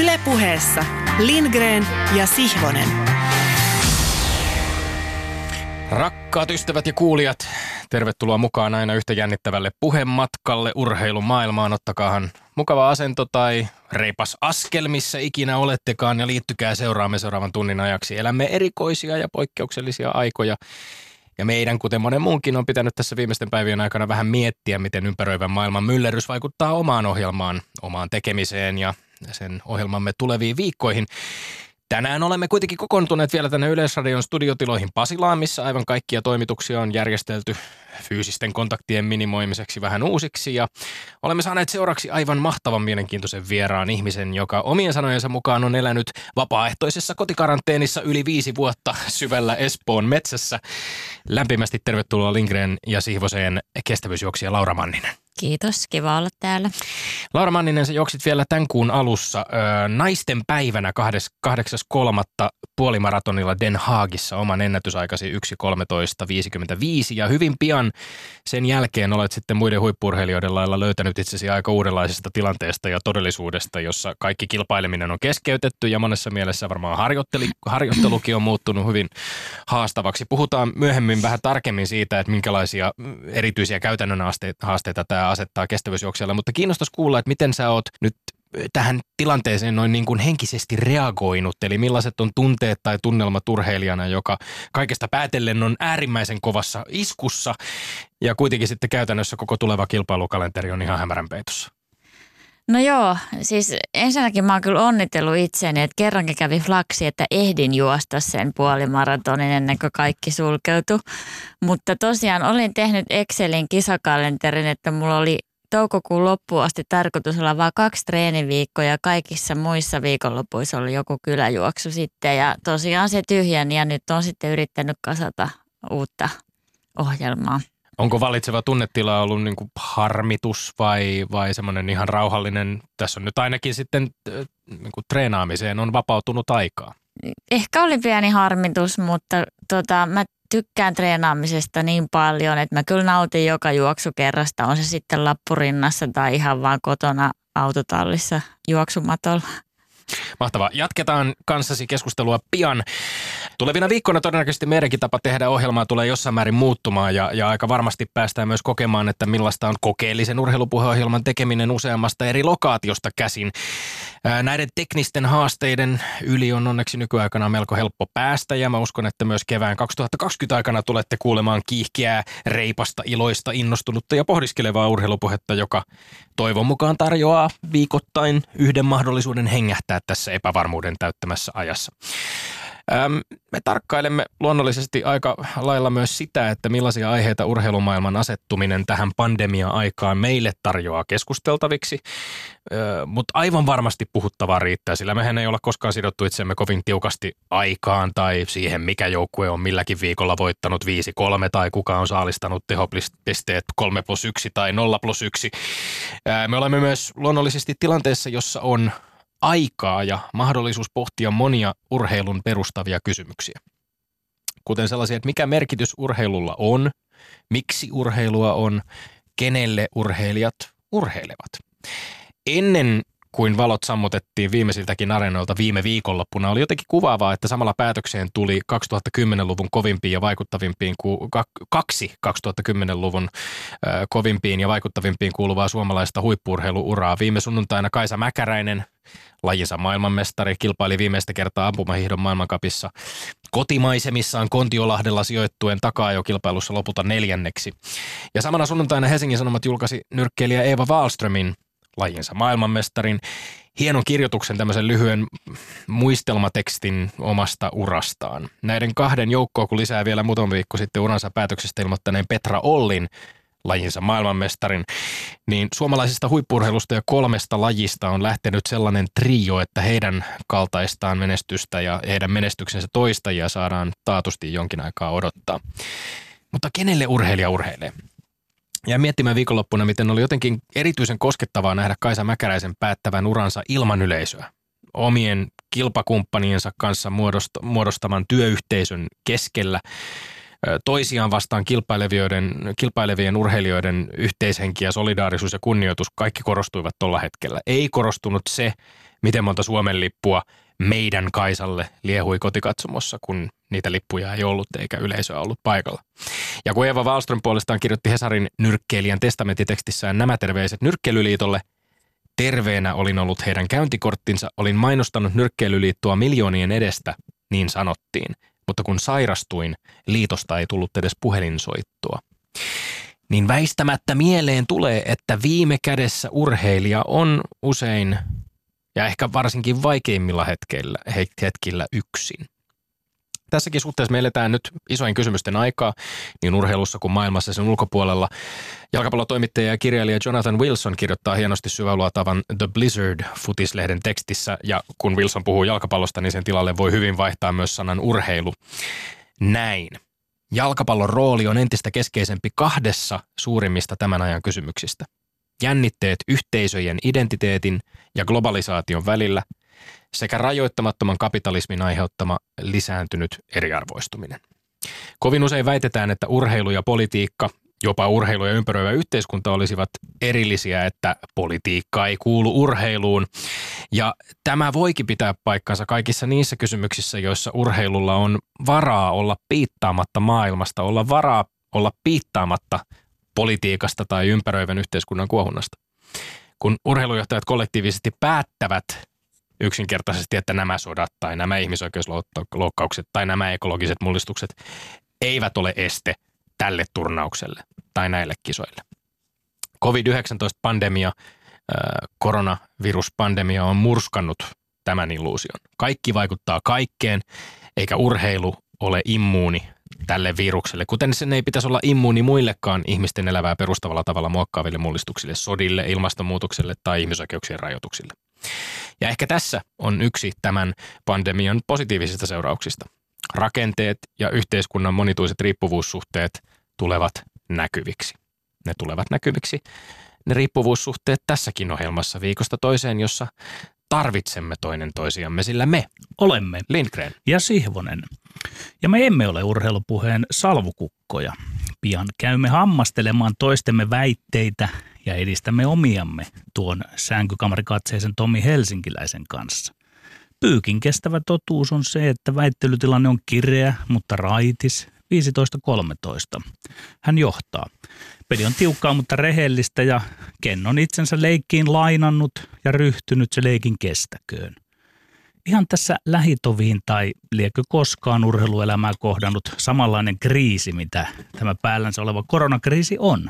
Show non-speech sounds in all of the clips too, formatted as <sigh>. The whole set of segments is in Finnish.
Ylepuheessa Lindgren ja Sihvonen. Rakkaat ystävät ja kuulijat, tervetuloa mukaan aina yhtä jännittävälle puhematkalle urheilumaailmaan. Ottakaahan mukava asento tai reipas askel, missä ikinä olettekaan ja liittykää seuraamme seuraavan tunnin ajaksi. Elämme erikoisia ja poikkeuksellisia aikoja. Ja meidän, kuten monen muunkin, on pitänyt tässä viimeisten päivien aikana vähän miettiä, miten ympäröivän maailman myllerys vaikuttaa omaan ohjelmaan, omaan tekemiseen ja sen ohjelmamme tuleviin viikkoihin. Tänään olemme kuitenkin kokoontuneet vielä tänne Yleisradion studiotiloihin Pasilaan, missä aivan kaikkia toimituksia on järjestelty fyysisten kontaktien minimoimiseksi vähän uusiksi. Ja olemme saaneet seuraksi aivan mahtavan mielenkiintoisen vieraan ihmisen, joka omien sanojensa mukaan on elänyt vapaaehtoisessa kotikaranteenissa yli viisi vuotta syvällä Espoon metsässä. Lämpimästi tervetuloa Lindgren ja Sihvoseen kestävyysjuoksija Laura Manninen. Kiitos, kiva olla täällä. Laura Manninen, sä juoksit vielä tämän kuun alussa ö, naisten päivänä 8.3. puolimaratonilla Den Haagissa oman ennätysaikasi 1.13.55 ja hyvin pian sen jälkeen olet sitten muiden huippurheilijoiden lailla löytänyt itsesi aika uudenlaisesta tilanteesta ja todellisuudesta, jossa kaikki kilpaileminen on keskeytetty ja monessa mielessä varmaan harjoittelukin on muuttunut hyvin haastavaksi. Puhutaan myöhemmin vähän tarkemmin siitä, että minkälaisia erityisiä käytännön haasteita tämä asettaa kestävyysjuoksijalle, mutta kiinnostaisi kuulla, että miten sä oot nyt tähän tilanteeseen noin niin kuin henkisesti reagoinut, eli millaiset on tunteet tai tunnelmat urheilijana, joka kaikesta päätellen on äärimmäisen kovassa iskussa ja kuitenkin sitten käytännössä koko tuleva kilpailukalenteri on ihan hämärän peitossa. No joo, siis ensinnäkin mä oon kyllä onnitellut itseäni, että kerrankin kävi flaksi, että ehdin juosta sen puolimaratonin ennen kuin kaikki sulkeutui. Mutta tosiaan olin tehnyt Excelin kisakalenterin, että mulla oli toukokuun loppuun asti tarkoitus olla vain kaksi treeniviikkoa ja kaikissa muissa viikonlopuissa oli joku kyläjuoksu sitten. Ja tosiaan se tyhjeni ja nyt on sitten yrittänyt kasata uutta ohjelmaa. Onko valitseva tunnetila ollut niin kuin harmitus vai, vai semmoinen ihan rauhallinen, tässä on nyt ainakin sitten niin kuin treenaamiseen on vapautunut aikaa? Ehkä oli pieni harmitus, mutta tota, mä tykkään treenaamisesta niin paljon, että mä kyllä nautin joka juoksukerrasta, on se sitten lappurinnassa tai ihan vaan kotona autotallissa juoksumatolla. Mahtavaa. Jatketaan kanssasi keskustelua pian. Tulevina viikkoina todennäköisesti meidänkin tapa tehdä ohjelmaa tulee jossain määrin muuttumaan ja, ja aika varmasti päästään myös kokemaan, että millaista on kokeellisen urheilupuheohjelman tekeminen useammasta eri lokaatiosta käsin. Näiden teknisten haasteiden yli on onneksi nykyaikana melko helppo päästä ja mä uskon, että myös kevään 2020 aikana tulette kuulemaan kiihkeää, reipasta, iloista, innostunutta ja pohdiskelevaa urheilupuhetta, joka toivon mukaan tarjoaa viikoittain yhden mahdollisuuden hengähtää tässä epävarmuuden täyttämässä ajassa. Me tarkkailemme luonnollisesti aika lailla myös sitä, että millaisia aiheita urheilumaailman asettuminen tähän pandemia-aikaan meille tarjoaa keskusteltaviksi, mutta aivan varmasti puhuttavaa riittää, sillä mehän ei olla koskaan sidottu itsemme kovin tiukasti aikaan tai siihen, mikä joukkue on milläkin viikolla voittanut 5-3 tai kuka on saalistanut tehopisteet 3 plus 1 tai 0 plus 1. Me olemme myös luonnollisesti tilanteessa, jossa on aikaa ja mahdollisuus pohtia monia urheilun perustavia kysymyksiä. Kuten sellaisia, että mikä merkitys urheilulla on, miksi urheilua on, kenelle urheilijat urheilevat. Ennen kuin valot sammutettiin viimeisiltäkin areenoilta viime viikonloppuna, oli jotenkin kuvaavaa, että samalla päätökseen tuli 2010-luvun kovimpiin ja vaikuttavimpiin, kaksi 2010-luvun kovimpiin ja vaikuttavimpiin kuuluvaa suomalaista huippurheiluuraa. Viime sunnuntaina Kaisa Mäkäräinen, lajinsa maailmanmestari, kilpaili viimeistä kertaa ampumahihdon maailmankapissa kotimaisemissaan Kontiolahdella sijoittuen takaa jo kilpailussa lopulta neljänneksi. Ja samana sunnuntaina Helsingin Sanomat julkaisi nyrkkeilijä Eeva Wallströmin lajinsa maailmanmestarin hienon kirjoituksen, tämmöisen lyhyen muistelmatekstin omasta urastaan. Näiden kahden joukkoa, kun lisää vielä muutama viikko sitten uransa päätöksestä ilmoittaneen Petra Ollin lajinsa maailmanmestarin, niin suomalaisista huippurheilusta ja kolmesta lajista on lähtenyt sellainen trio, että heidän kaltaistaan menestystä ja heidän menestyksensä toistajia saadaan taatusti jonkin aikaa odottaa. Mutta kenelle urheilija urheilee? Ja miettimään viikonloppuna, miten oli jotenkin erityisen koskettavaa nähdä Kaisa Mäkäräisen päättävän uransa ilman yleisöä. Omien kilpakumppaniensa kanssa muodostaman työyhteisön keskellä. toisiaan vastaan kilpailevien, kilpailevien urheilijoiden yhteishenki ja solidaarisuus ja kunnioitus, kaikki korostuivat tuolla hetkellä. Ei korostunut se, miten monta Suomen lippua meidän Kaisalle liehui kotikatsomossa, kun niitä lippuja ei ollut eikä yleisöä ollut paikalla. Ja kun Eva Wallström puolestaan kirjoitti Hesarin nyrkkeilijän testamenttitekstissään nämä terveiset Nyrkkeilyliitolle, terveenä olin ollut heidän käyntikorttinsa, olin mainostanut Nyrkkeilyliittoa miljoonien edestä, niin sanottiin, mutta kun sairastuin, liitosta ei tullut edes puhelinsoittoa. Niin väistämättä mieleen tulee, että viime kädessä urheilija on usein ja ehkä varsinkin vaikeimmilla hetkillä, hetkillä yksin. Tässäkin suhteessa me eletään nyt isoin kysymysten aikaa niin urheilussa kuin maailmassa sen ulkopuolella. Jalkapallotoimittaja ja kirjailija Jonathan Wilson kirjoittaa hienosti syväluotavan The Blizzard futislehden tekstissä ja kun Wilson puhuu jalkapallosta, niin sen tilalle voi hyvin vaihtaa myös sanan urheilu. Näin. Jalkapallon rooli on entistä keskeisempi kahdessa suurimmista tämän ajan kysymyksistä. Jännitteet yhteisöjen identiteetin ja globalisaation välillä – sekä rajoittamattoman kapitalismin aiheuttama lisääntynyt eriarvoistuminen. Kovin usein väitetään, että urheilu ja politiikka, jopa urheilu ja ympäröivä yhteiskunta olisivat erillisiä, että politiikka ei kuulu urheiluun. Ja tämä voikin pitää paikkansa kaikissa niissä kysymyksissä, joissa urheilulla on varaa olla piittaamatta maailmasta, olla varaa olla piittaamatta politiikasta tai ympäröivän yhteiskunnan kuohunnasta. Kun urheilujohtajat kollektiivisesti päättävät yksinkertaisesti, että nämä sodat tai nämä ihmisoikeusloukkaukset tai nämä ekologiset mullistukset eivät ole este tälle turnaukselle tai näille kisoille. COVID-19-pandemia, koronaviruspandemia on murskannut tämän illuusion. Kaikki vaikuttaa kaikkeen, eikä urheilu ole immuuni tälle virukselle, kuten sen ei pitäisi olla immuuni muillekaan ihmisten elävää perustavalla tavalla muokkaaville mullistuksille, sodille, ilmastonmuutokselle tai ihmisoikeuksien rajoituksille. Ja ehkä tässä on yksi tämän pandemian positiivisista seurauksista. Rakenteet ja yhteiskunnan monituiset riippuvuussuhteet tulevat näkyviksi. Ne tulevat näkyviksi, ne riippuvuussuhteet tässäkin ohjelmassa viikosta toiseen, jossa tarvitsemme toinen toisiamme, sillä me olemme Lindgren ja Sihvonen. Ja me emme ole urheilupuheen salvukukkoja. Pian käymme hammastelemaan toistemme väitteitä ja edistämme omiamme tuon sänkykamarikatseisen Tomi Helsinkiläisen kanssa. Pyykin kestävä totuus on se, että väittelytilanne on kireä, mutta raitis 15-13. Hän johtaa. Peli on tiukkaa, mutta rehellistä ja Ken on itsensä leikkiin lainannut ja ryhtynyt se leikin kestäköön. Ihan tässä lähitoviin tai liekö koskaan urheiluelämää kohdannut samanlainen kriisi, mitä tämä päällänsä oleva koronakriisi on.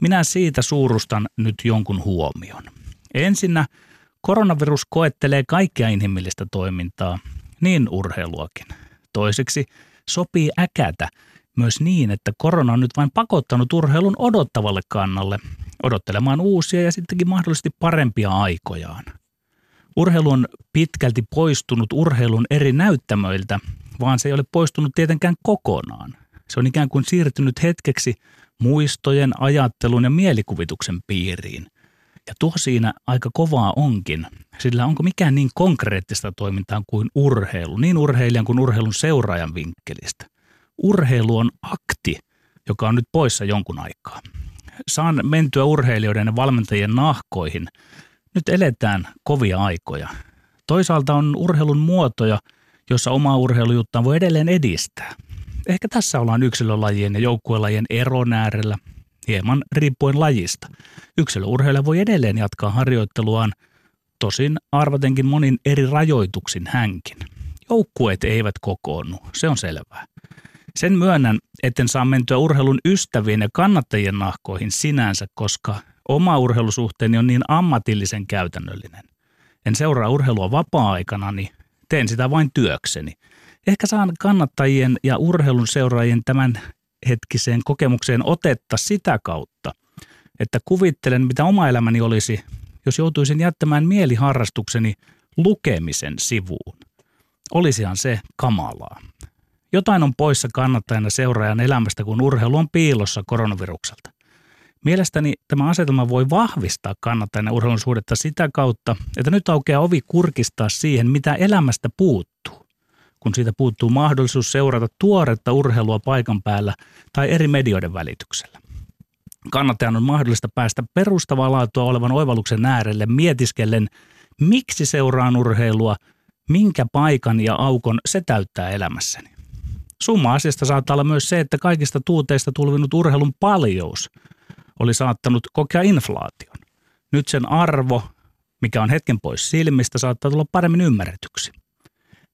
Minä siitä suurustan nyt jonkun huomion. Ensinnä koronavirus koettelee kaikkea inhimillistä toimintaa, niin urheiluakin. Toiseksi sopii äkätä myös niin, että korona on nyt vain pakottanut urheilun odottavalle kannalle, odottelemaan uusia ja sittenkin mahdollisesti parempia aikojaan. Urheilu on pitkälti poistunut urheilun eri näyttämöiltä, vaan se ei ole poistunut tietenkään kokonaan. Se on ikään kuin siirtynyt hetkeksi muistojen, ajattelun ja mielikuvituksen piiriin. Ja tuo siinä aika kovaa onkin, sillä onko mikään niin konkreettista toimintaa kuin urheilu, niin urheilijan kuin urheilun seuraajan vinkkelistä. Urheilu on akti, joka on nyt poissa jonkun aikaa. Saan mentyä urheilijoiden ja valmentajien nahkoihin. Nyt eletään kovia aikoja. Toisaalta on urheilun muotoja, jossa omaa urheilujuttaan voi edelleen edistää. Ehkä tässä ollaan yksilölajien ja joukkuelajien eron äärellä, hieman riippuen lajista. Yksilöurheilija voi edelleen jatkaa harjoitteluaan, tosin arvatenkin monin eri rajoituksin hänkin. Joukkueet eivät kokoonnu, se on selvää. Sen myönnän, etten saa mentyä urheilun ystävien ja kannattajien nahkoihin sinänsä, koska oma urheilusuhteeni on niin ammatillisen käytännöllinen. En seuraa urheilua vapaa-aikana, niin teen sitä vain työkseni – Ehkä saan kannattajien ja urheilun seuraajien tämän hetkiseen kokemukseen otetta sitä kautta, että kuvittelen, mitä oma elämäni olisi, jos joutuisin jättämään mieliharrastukseni lukemisen sivuun. Olisihan se kamalaa. Jotain on poissa kannattajana seuraajan elämästä, kun urheilu on piilossa koronavirukselta. Mielestäni tämä asetelma voi vahvistaa kannattajana urheilun suhdetta sitä kautta, että nyt aukeaa ovi kurkistaa siihen, mitä elämästä puuttuu kun siitä puuttuu mahdollisuus seurata tuoretta urheilua paikan päällä tai eri medioiden välityksellä. Kannattajan on mahdollista päästä perustavaa laatua olevan oivalluksen äärelle mietiskellen, miksi seuraan urheilua, minkä paikan ja aukon se täyttää elämässäni. Summa asiasta saattaa olla myös se, että kaikista tuuteista tulvinut urheilun paljous oli saattanut kokea inflaation. Nyt sen arvo, mikä on hetken pois silmistä, saattaa tulla paremmin ymmärretyksi.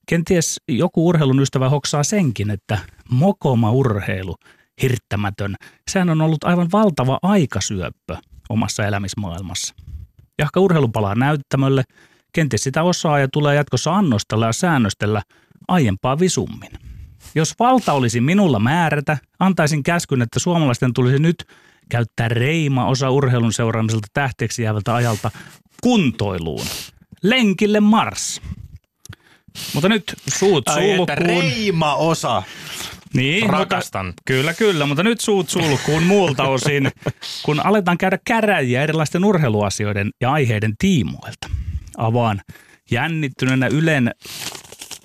Kenties joku urheilun ystävä hoksaa senkin, että mokoma urheilu, hirttämätön, sehän on ollut aivan valtava aikasyöppö omassa elämismaailmassa. Jahka urheilu palaa näyttämölle, kenties sitä osaa ja tulee jatkossa annostella ja säännöstellä aiempaa visummin. Jos valta olisi minulla määrätä, antaisin käskyn, että suomalaisten tulisi nyt käyttää reima osa urheilun seuraamiselta tähteeksi jäävältä ajalta kuntoiluun. Lenkille Mars. Mutta nyt suut Ai, että sulkuun. reima osa. Niin, Rakastan. Mutta, kyllä, kyllä, mutta nyt suut sulkuun muulta osin, kun aletaan käydä käräjiä erilaisten urheiluasioiden ja aiheiden tiimoilta. Avaan jännittyneenä Ylen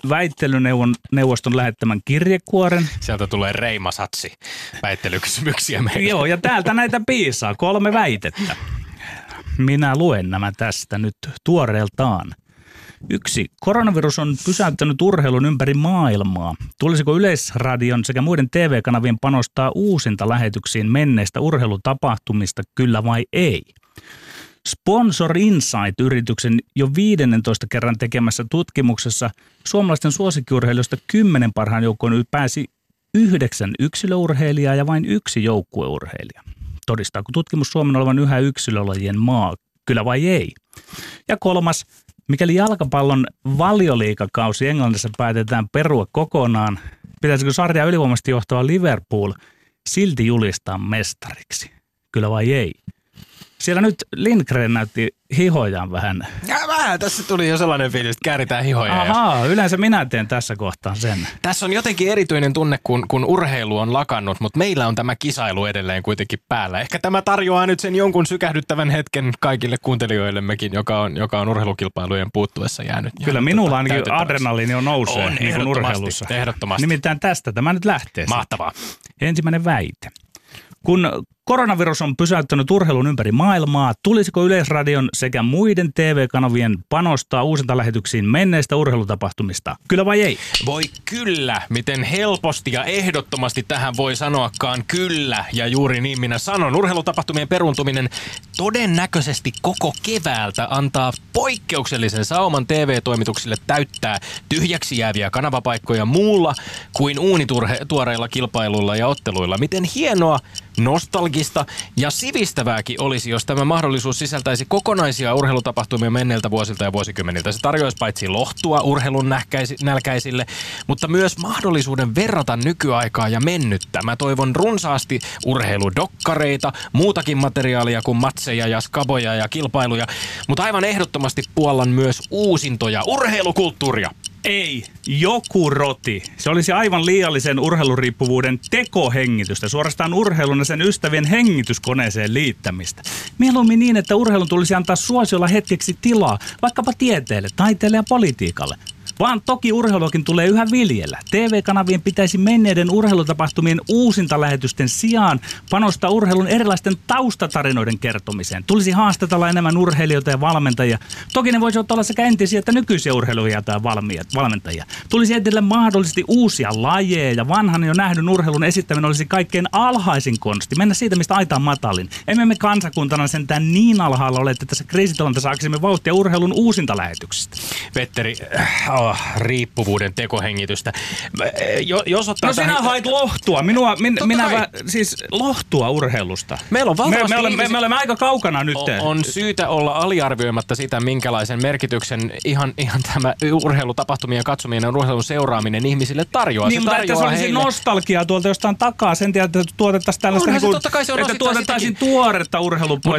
väittelyneuvoston lähettämän kirjekuoren. Sieltä tulee reimasatsi väittelykysymyksiä meille. Joo, ja täältä näitä piisaa, kolme väitettä. Minä luen nämä tästä nyt tuoreeltaan. Yksi. Koronavirus on pysäyttänyt urheilun ympäri maailmaa. Tulisiko Yleisradion sekä muiden TV-kanavien panostaa uusinta lähetyksiin menneistä urheilutapahtumista, kyllä vai ei? Sponsor Insight-yrityksen jo 15 kerran tekemässä tutkimuksessa suomalaisten suosikkiurheilijoista kymmenen parhaan joukkoon pääsi yhdeksän yksilöurheilijaa ja vain yksi joukkueurheilija. Todistaako tutkimus Suomen olevan yhä yksilölajien maa, kyllä vai ei? Ja kolmas, mikäli jalkapallon valioliikakausi Englannissa päätetään perua kokonaan, pitäisikö sarja ylivoimaisesti johtava Liverpool silti julistaa mestariksi? Kyllä vai ei? Siellä nyt Lindgren näytti hihojaan vähän. Ja vähän, tässä tuli jo sellainen fiilis, että kääritään hihoja. ja- Ahaa, yleensä minä teen tässä kohtaa sen. Tässä on jotenkin erityinen tunne, kun, kun urheilu on lakannut, mutta meillä on tämä kisailu edelleen kuitenkin päällä. Ehkä tämä tarjoaa nyt sen jonkun sykähdyttävän hetken kaikille kuuntelijoillemmekin, joka on, joka on urheilukilpailujen puuttuessa jäänyt. Kyllä jäänyt minulla tota ainakin adrenaliini on nousee, On, niin kuin urheilussa. ehdottomasti. Nimittäin tästä tämä nyt lähtee. Mahtavaa. Ensimmäinen väite. Kun koronavirus on pysäyttänyt urheilun ympäri maailmaa, tulisiko Yleisradion sekä muiden TV-kanavien panostaa uusinta lähetyksiin menneistä urheilutapahtumista? Kyllä vai ei? Voi kyllä, miten helposti ja ehdottomasti tähän voi sanoakaan kyllä. Ja juuri niin minä sanon. Urheilutapahtumien peruuntuminen todennäköisesti koko keväältä antaa poikkeuksellisen sauman TV-toimituksille täyttää tyhjäksi jääviä kanavapaikkoja muulla kuin uunituoreilla kilpailuilla ja otteluilla. Miten hienoa, nostalgista ja sivistävääkin olisi, jos tämä mahdollisuus sisältäisi kokonaisia urheilutapahtumia menneiltä vuosilta ja vuosikymmeniltä. Se tarjoaisi paitsi lohtua urheilun nähkäisi, nälkäisille, mutta myös mahdollisuuden verrata nykyaikaa ja mennyttä. Mä toivon runsaasti urheiludokkareita, muutakin materiaalia kuin matseja ja skaboja ja kilpailuja, mutta aivan ehdottomasti puollan myös uusintoja, urheilukulttuuria. Ei, joku roti. Se olisi aivan liiallisen urheiluriippuvuuden tekohengitystä, suorastaan urheilun ja sen ystävien hengityskoneeseen liittämistä. Mieluummin niin, että urheilun tulisi antaa suosiolla hetkeksi tilaa, vaikkapa tieteelle, taiteelle ja politiikalle. Vaan toki urheiluakin tulee yhä viljellä. TV-kanavien pitäisi menneiden urheilutapahtumien uusintalähetysten sijaan panostaa urheilun erilaisten taustatarinoiden kertomiseen. Tulisi haastatella enemmän urheilijoita ja valmentajia. Toki ne voisivat olla sekä entisiä että nykyisiä urheiluja tai valmentajia. Tulisi edellä mahdollisesti uusia lajeja ja vanhan jo nähdyn urheilun esittäminen olisi kaikkein alhaisin konsti. Mennä siitä, mistä aita on matalin. Emme me kansakuntana sentään niin alhaalla ole, että tässä kriisitilanteessa saaksimme vauhtia urheilun uusintalähetyksistä. Petteri, äh, oh, riippuvuuden tekohengitystä. Äh, Jo, jos ottaa No sinä tähän- hait lohtua. Minua, min, Totta minä vä, siis lohtua urheilusta. Meillä on me, valtavasti me, olemme, me, me olemme aika kaukana nyt. on, on syytä olla aliarvioimatta sitä, minkälaisen merkityksen ihan, ihan tämä urheilutapahtumien katsominen ja urheilun seuraaminen ihmisille tarjoaa. Niin, se mutta se olisi heille... nostalgiaa tuolta jostain takaa sen tiedä, että tuotettaisiin tällaista, niin totta kai se on että tuotettaisiin sitäkin. tuoretta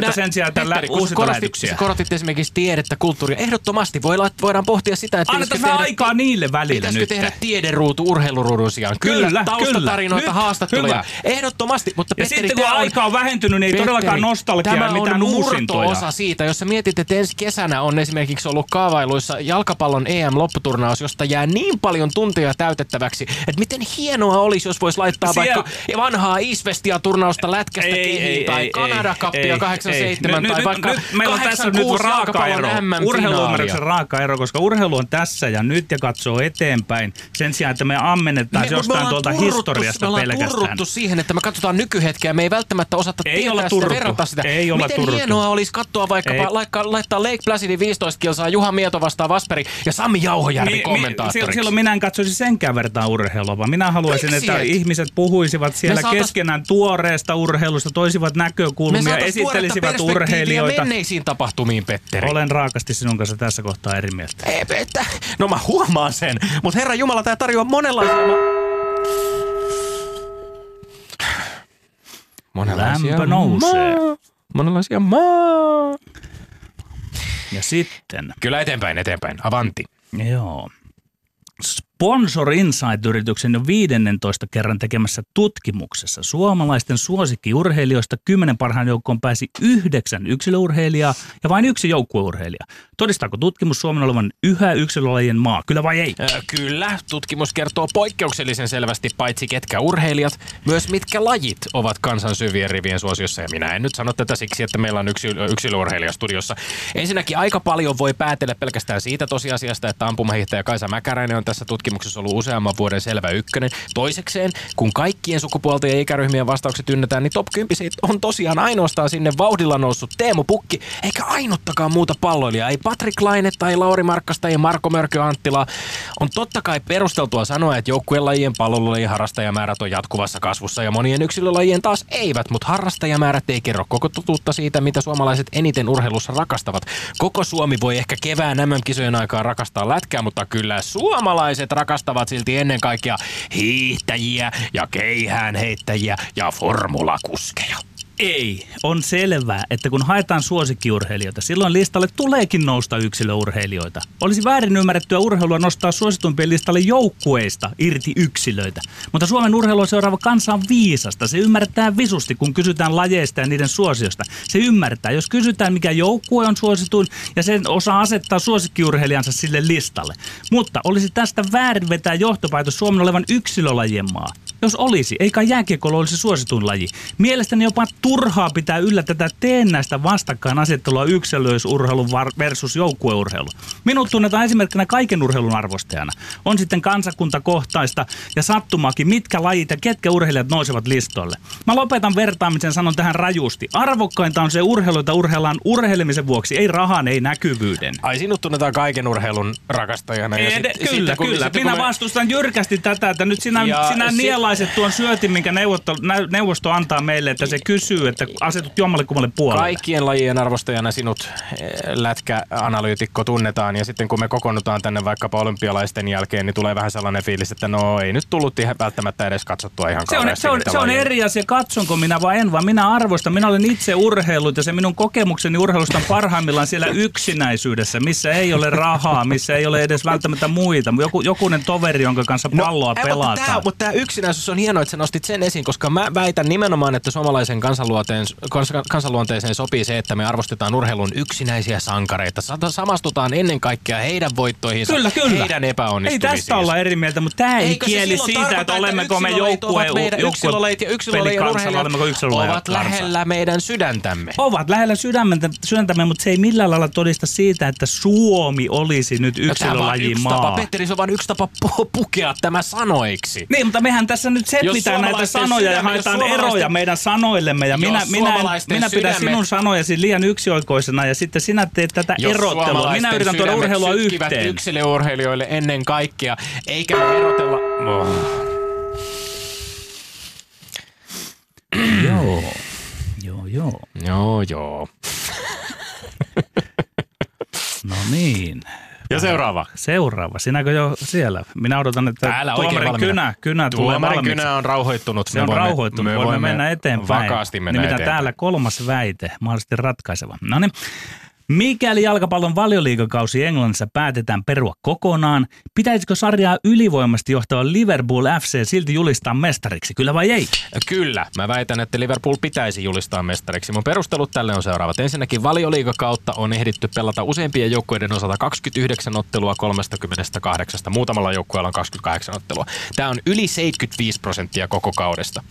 nää- sen sijaan, että uusinta korotit, lähetyksiä. sä korotit esimerkiksi tiedettä, kulttuuria. Ehdottomasti voidaan pohtia sitä, että Annetaan vähän aikaa niille välillä Pitäisikö nyt. tehdä tiederuutu urheiluruudun sijaan? Kyllä, Kyllä, taustatarinoita, kyllä. Haastatteluja. hyvä. Ehdottomasti, mutta Ja Petteri, sitten kun on- aika on vähentynyt, niin ei Petteri, todellakaan nostalgiaa tämä mitään on uusintoja. osa siitä. Jos sä mietit, että ensi kesänä on esimerkiksi ollut kaavailuissa jalkapallon EM-lopputurnaus, josta jää niin paljon tunteja täytettäväksi, että miten hienoa olisi, jos voisi laittaa Siellä- vaikka vanhaa Isvestia-turnausta lätkästä Ei, kehiin ei, tai ei, Kanada-kappia ei, 87 ei. tai nyt, vaikka nyt, meillä on tässä nyt 86 raaka ero. jalkapallon Urheiluymmärryksen MM-finaalia. raaka ero, koska urheilu on tässä ja nyt ja katsoo eteenpäin. Sen sijaan, että me ammennetaan Me- me jostain ollaan tuolta turruttu- historiasta me pelkästään. turruttu siihen, että me katsotaan nykyhetkeä. Me ei välttämättä osata Ei tietää sitä, turruttu. verrata sitä. Ei olla Miten turruttu. hienoa olisi katsoa vaikkapa, Ei. laittaa, laittaa Lake Placidin 15 kilsaa Juha Mieto vastaan Vasperi ja Sami Jauhojärvi Mi- mi- kommentaattoriksi. Silloin minä en katsoisi senkään vertaan urheilua, vaan minä haluaisin, Miksi että et? ihmiset puhuisivat siellä saatais- keskenään tuoreesta urheilusta, toisivat me näkökulmia, esittelisivät urheilijoita. menneisiin tapahtumiin, Petteri. Olen raakasti sinun kanssa tässä kohtaa eri mieltä. Ei, Pettä. No mä huomaan sen, mutta herra Jumala, tää tarjoaa monenlaisia... Ma- monenlaisia Lämpö nousee. maa- Monenlaisia maa. Ja sitten, Kyllä eteenpäin, eteenpäin. Avanti. joo. Sponsor Insight-yrityksen jo 15 kerran tekemässä tutkimuksessa suomalaisten suosikkiurheilijoista kymmenen parhaan joukkoon pääsi yhdeksän yksilöurheilijaa ja vain yksi joukkueurheilija. Todistaako tutkimus Suomen olevan yhä yksilölajien maa? Kyllä vai ei? Ö, Kyllä, tutkimus kertoo poikkeuksellisen selvästi paitsi ketkä urheilijat, myös mitkä lajit ovat kansan syvien rivien suosiossa. Ja minä en nyt sano tätä siksi, että meillä on yksi yksilöurheilija studiossa. Ensinnäkin aika paljon voi päätellä pelkästään siitä tosiasiasta, että ampumahiihtäjä Kaisa Mäkäräinen on tässä tutkimuksessa ollut useamman vuoden selvä ykkönen. Toisekseen, kun kaikkien sukupuolten ja ikäryhmien vastaukset ynnätään, niin top 10 on tosiaan ainoastaan sinne vauhdilla noussut Teemu Pukki, eikä ainuttakaan muuta palloilijaa. Ei Patrick Laine tai Lauri Markkasta ja Marko Mörkö Anttila. On totta kai perusteltua sanoa, että joukkuelajien pallolajien harrastajamäärät on jatkuvassa kasvussa ja monien yksilölajien taas eivät, mutta harrastajamäärät ei kerro koko totuutta siitä, mitä suomalaiset eniten urheilussa rakastavat. Koko Suomi voi ehkä kevään MM-kisojen aikaa rakastaa lätkää, mutta kyllä suomalaiset rakastavat silti ennen kaikkea hiihtäjiä ja keihäänheittäjiä ja formulakuskeja. Ei. On selvää, että kun haetaan suosikkiurheilijoita, silloin listalle tuleekin nousta yksilöurheilijoita. Olisi väärin ymmärrettyä urheilua nostaa suositumpien listalle joukkueista irti yksilöitä. Mutta Suomen urheilua seuraava kansa on viisasta. Se ymmärtää visusti, kun kysytään lajeista ja niiden suosiosta. Se ymmärtää, jos kysytään, mikä joukkue on suosituin, ja sen osaa asettaa suosikkiurheilijansa sille listalle. Mutta olisi tästä väärin vetää johtopäätös Suomen olevan yksilölajien maa. Jos olisi, eikä jääkiekkoilu olisi suosituin laji. Mielestäni jopa turhaa pitää yllä tätä teennäistä vastakkainasettelua yksilöisurheilu versus joukkueurheilu. Minut tunnetaan esimerkkinä kaiken urheilun arvostajana. On sitten kansakuntakohtaista ja sattumaakin, mitkä lajit ja ketkä urheilijat nousevat listoille. Mä lopetan vertaamisen, sanon tähän rajusti. Arvokkainta on se urheilu, jota urheillaan urheilemisen vuoksi, ei rahan, ei näkyvyyden. Ai sinut tunnetaan kaiken urheilun rakastajana. ja Ed- sit- kyllä, sitten kun- kyllä. sitten kun Minä me- vastustan jyrkästi tätä, että nyt sinä, Ja sinä sit- nielaiset tuon syötin, minkä neuvosto, neuvosto antaa meille, että se kysyy, että asetut jommalle kummalle puolelle. Kaikkien lajien arvostajana sinut eh, lätkäanalyytikko tunnetaan ja sitten kun me kokoonnutaan tänne vaikkapa olympialaisten jälkeen, niin tulee vähän sellainen fiilis, että no ei nyt tullut ihan välttämättä edes katsottua ihan Se on, se, on, se on eri asia, katsonko minä vai en, vaan minä arvostan. Minä olen itse urheillut ja se minun kokemukseni urheilusta on parhaimmillaan siellä yksinäisyydessä, missä ei ole rahaa, missä ei ole edes välttämättä muita. Joku, jokunen toveri, jonka kanssa palloa ei, pelataan. Mutta tämä, mutta tämä yksinäisyys on hienoa, että sä nostit sen esiin, koska mä väitän nimenomaan, että suomalaisen kansanluonteen, kans- kansanluonteeseen sopii se, että me arvostetaan urheilun yksinäisiä sankareita. Sa- Samastutaan ennen kaikkea heidän voittoihinsa, Kyllä, kyllä. heidän Ei epäonnistumisiinsa. tästä olla eri mieltä, mutta tämä ei Eikö kieli siitä, että olemmeko me yksilölajit joukkue, ovat meidän yksilölajit ja yksilölajien ovat lähellä meidän sydäntämme. Ovat lähellä sydämentä, sydäntämme, mutta se ei millään lailla todista siitä, että Suomi olisi nyt No, yksilölajin yksi maa. tapa, Petteri, se on vain yksi tapa pu- pukea tämä sanoiksi. Niin, mutta mehän tässä nyt setvitään näitä sanoja ja haetaan eroja meidän sanoillemme. Ja minä, minä, minä pidän sydämet- sinun sanojasi liian yksioikoisena ja sitten sinä teet tätä Jos erottelua. Minä yritän tuoda urheilua yhteen. yksilöurheilijoille ennen kaikkea, eikä erotella... Oh. Joo, joo, joo. Joo, joo. No niin. Ja seuraava. Seuraava. Sinäkö jo siellä? Minä odotan, että Täällä tuomarin kynä, kynä tulee Tuomarin kynä on rauhoittunut. Se Me on voimme- rauhoittunut, voimme, mennä eteenpäin. Vakaasti mennä Nimittäin eteenpäin. täällä kolmas väite, mahdollisesti ratkaiseva. No niin. Mikäli jalkapallon valioliikakausi Englannissa päätetään perua kokonaan, pitäisikö sarjaa ylivoimasti johtava Liverpool FC silti julistaa mestariksi, kyllä vai ei? Kyllä, mä väitän, että Liverpool pitäisi julistaa mestariksi. Mun perustelut tälle on seuraavat. Ensinnäkin valioliigakautta on ehditty pelata useimpien joukkueiden osalta 29 ottelua 38. Muutamalla joukkueella on 28 ottelua. Tämä on yli 75 prosenttia koko kaudesta.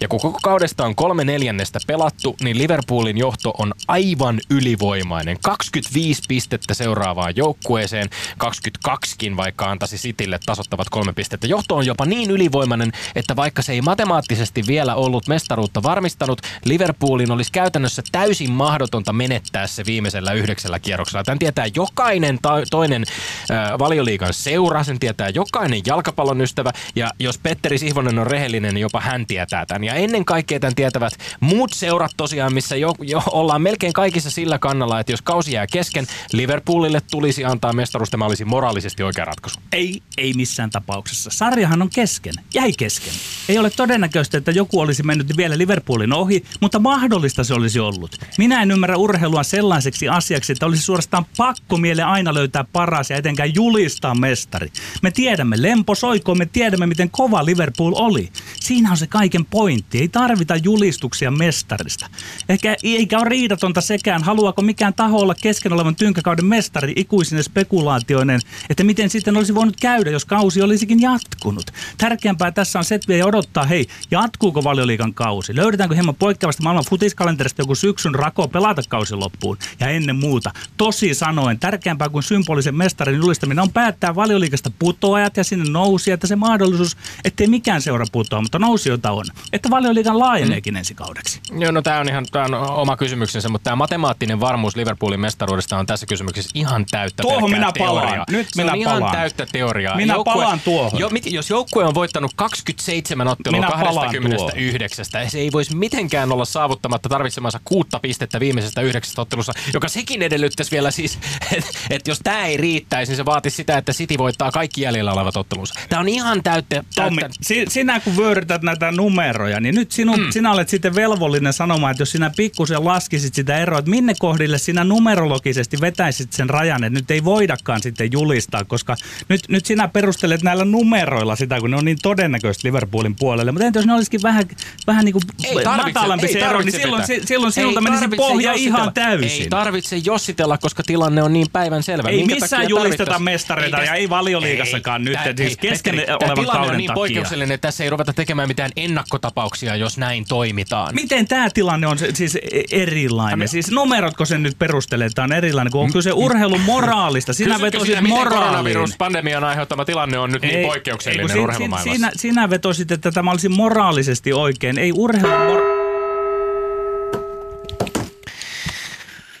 Ja kun koko kaudesta on kolme neljännestä pelattu, niin Liverpoolin johto on aivan ylivoimainen. 25 pistettä seuraavaan joukkueeseen, 22kin vaikka antaisi Citylle tasottavat kolme pistettä. Johto on jopa niin ylivoimainen, että vaikka se ei matemaattisesti vielä ollut mestaruutta varmistanut, Liverpoolin olisi käytännössä täysin mahdotonta menettää se viimeisellä yhdeksällä kierroksella. Tämän tietää jokainen ta- toinen äh, valioliikan seura, sen tietää jokainen jalkapallon ystävä, ja jos Petteri Sihvonen on rehellinen, niin jopa hän tietää tämän. Ja ennen kaikkea tämän tietävät muut seurat tosiaan, missä jo, jo ollaan melkein kaikissa sillä kannalla, että jos kausi jää kesken, Liverpoolille tulisi antaa mestaruus, tämä olisi moraalisesti oikea ratkaisu. Ei, ei missään tapauksessa. Sarjahan on kesken. Jäi kesken. Ei ole todennäköistä, että joku olisi mennyt vielä Liverpoolin ohi, mutta mahdollista se olisi ollut. Minä en ymmärrä urheilua sellaiseksi asiaksi, että olisi suorastaan pakko miele aina löytää paras ja etenkään julistaa mestari. Me tiedämme, lempo soiko, me tiedämme, miten kova Liverpool oli. Siinä on se kaiken pointti. Ei tarvita julistuksia mestarista. Ehkä eikä ole riidatonta sekään, haluaako mikään taho olla kesken olevan tynkäkauden mestari ikuisine spekulaatioinen, että miten sitten olisi voinut käydä, jos kausi olisikin jatkunut. Tärkeämpää tässä on se, että vielä odottaa, hei, jatkuuko valioliikan kausi? Löydetäänkö hieman poikkeavasti maailman futiskalenterista joku syksyn rako pelata kausi loppuun? Ja ennen muuta, tosi sanoen, tärkeämpää kuin symbolisen mestarin julistaminen on päättää valioliikasta putoajat ja sinne nousi, että se mahdollisuus, ettei mikään seura putoa, mutta nousijoita on. Että valioliikan laajeneekin mm. ensi kaudeksi. Joo, no tämä on ihan tää on oma kysymyksensä, mutta tämä matemaattinen varmuus Liverpoolin mestaruudesta on tässä kysymyksessä ihan täyttä Tuohon minä teoriaa. palaan. Nyt se minä on ihan palaan. täyttä teoriaa. Minä palaan tuohon. Jo, mit, jos joukkue on voittanut 27 ottelua Minä palaan 29, se ei voisi mitenkään olla saavuttamatta tarvitsemansa kuutta pistettä viimeisestä yhdeksästä ottelussa, joka sekin edellyttäisi vielä siis, <laughs> että et jos tämä ei riittäisi, niin se vaatisi sitä, että City voittaa kaikki jäljellä olevat ottelunsa. Tämä on ihan täyttä... Tommi, täyttä si- sinä kun vyörytät näitä numeroja, niin nyt sinun, mm. sinä olet sitten velvollinen sanomaan, että jos sinä pikkusen laskisit sitä eroa, että minne kohdille sinä numerologisesti vetäisit sen rajan, että nyt ei voidakaan sitten julistaa, koska nyt, nyt sinä perustelet näillä numeroilla sitä, kun ne on niin todennäköisesti Liverpoolin puolelle. Mutta entä jos ne olisikin vähän, vähän niin kuin Ei tarvitse, matalampi ei se ero, niin silloin, si- silloin sinulta Ei menisi pohja ihan täysin. Ei tarvitse jossitella, koska tilanne on niin päivän selvä. Ei Minkä missään julisteta mestareita ja ei valioliigassakaan nyt, tää- siis ei, kesken Petteri, olevan kauden on niin takia. poikkeuksellinen, että tässä ei ruveta tekemään mitään ennakkotapauksia, jos näin toimitaan. Miten tämä tilanne on siis erilainen? Siis numerotko sen nyt perustelee, että tämä on erilainen, kun on kyse urheilun moraalista. Sinä Kysytkö vetosit moraaliin. koronaviruspandemian aiheuttama tilanne on nyt niin Ei, poikkeuksellinen ei, urheilumaailmassa? Sinä, sinä vetosit, että tämä olisi moraalisesti oikein. Ei urheilun mor-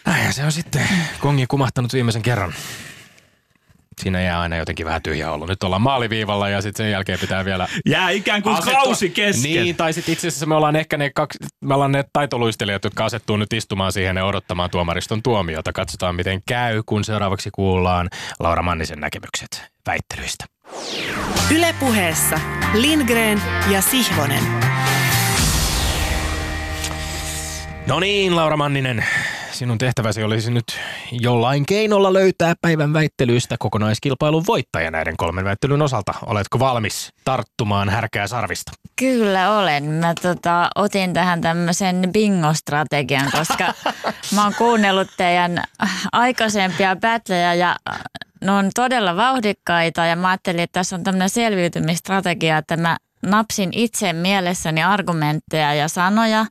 Näin se on sitten kongi kumahtanut viimeisen kerran. Siinä jää aina jotenkin vähän tyhjä olo. Nyt ollaan maaliviivalla ja sitten sen jälkeen pitää vielä... Jää ikään kuin asettua- kausi kesken. Niin, tai sitten itse asiassa me ollaan ehkä ne, kaksi, me ollaan ne taitoluistelijat, jotka asettuu nyt istumaan siihen ja odottamaan tuomariston tuomiota. Katsotaan miten käy, kun seuraavaksi kuullaan Laura Mannisen näkemykset väittelyistä. Ylepuheessa Lindgren ja Sihvonen. No niin, Laura Manninen, sinun tehtäväsi olisi nyt jollain keinolla löytää päivän väittelyistä kokonaiskilpailun voittaja näiden kolmen väittelyn osalta. Oletko valmis tarttumaan härkää sarvista? Kyllä olen. Mä tota, otin tähän tämmöisen bingo-strategian, koska mä oon kuunnellut teidän aikaisempia battleja ja ne on todella vauhdikkaita ja mä ajattelin, että tässä on tämmöinen selviytymistrategia, että mä napsin itse mielessäni argumentteja ja sanoja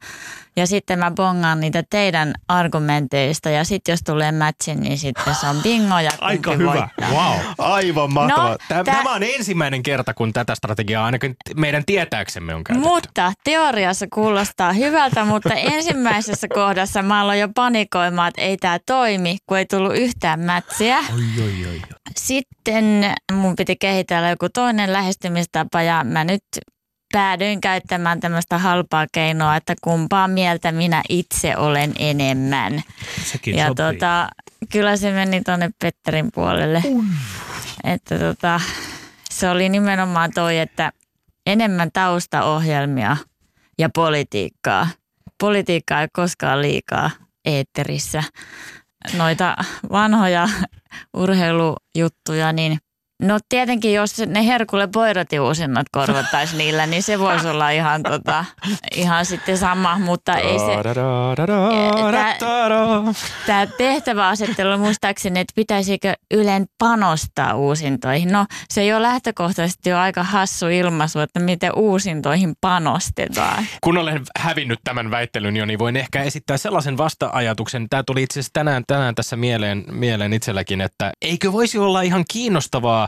ja sitten mä bongaan niitä teidän argumenteista ja sitten jos tulee matchi, niin sitten se on bingo ja Aika hyvä. voittaa. Wow. Aivan mahtavaa. No, Tämä, tämä on ensimmäinen kerta, kun tätä strategiaa ainakin meidän tietääksemme on käytetty. Mutta teoriassa kuulostaa hyvältä, mutta <laughs> ensimmäisessä kohdassa mä aloin jo panikoimaan, että ei tämä toimi, kun ei tullut yhtään mätsiä. Oi, oi, oi. Sitten mun piti kehitellä joku toinen lähestymistapa ja mä nyt päädyin käyttämään tämmöistä halpaa keinoa, että kumpaa mieltä minä itse olen enemmän. Sekin ja sopii. tota, kyllä se meni tuonne Petterin puolelle. Että tota, se oli nimenomaan toi, että enemmän taustaohjelmia ja politiikkaa. Politiikkaa ei koskaan liikaa eetterissä. noita vanhoja <laughs> urheilujuttuja, niin No tietenkin, jos ne Herkulle Poiroti-uusinnat korvattaisiin <laughs> niillä, niin se voisi olla ihan, tota, ihan sitten sama, mutta ei se... Tämä tehtäväasettelu muistaakseni, että pitäisikö Ylen panostaa uusintoihin. No se ole lähtökohtaisesti jo aika hassu ilmaisu, että miten uusintoihin panostetaan. Kun olen hävinnyt tämän väittelyn jo, niin voin ehkä esittää sellaisen vasta-ajatuksen. Tämä tuli itse asiassa tänään, tänään tässä mieleen, mieleen itselläkin, että eikö voisi olla ihan kiinnostavaa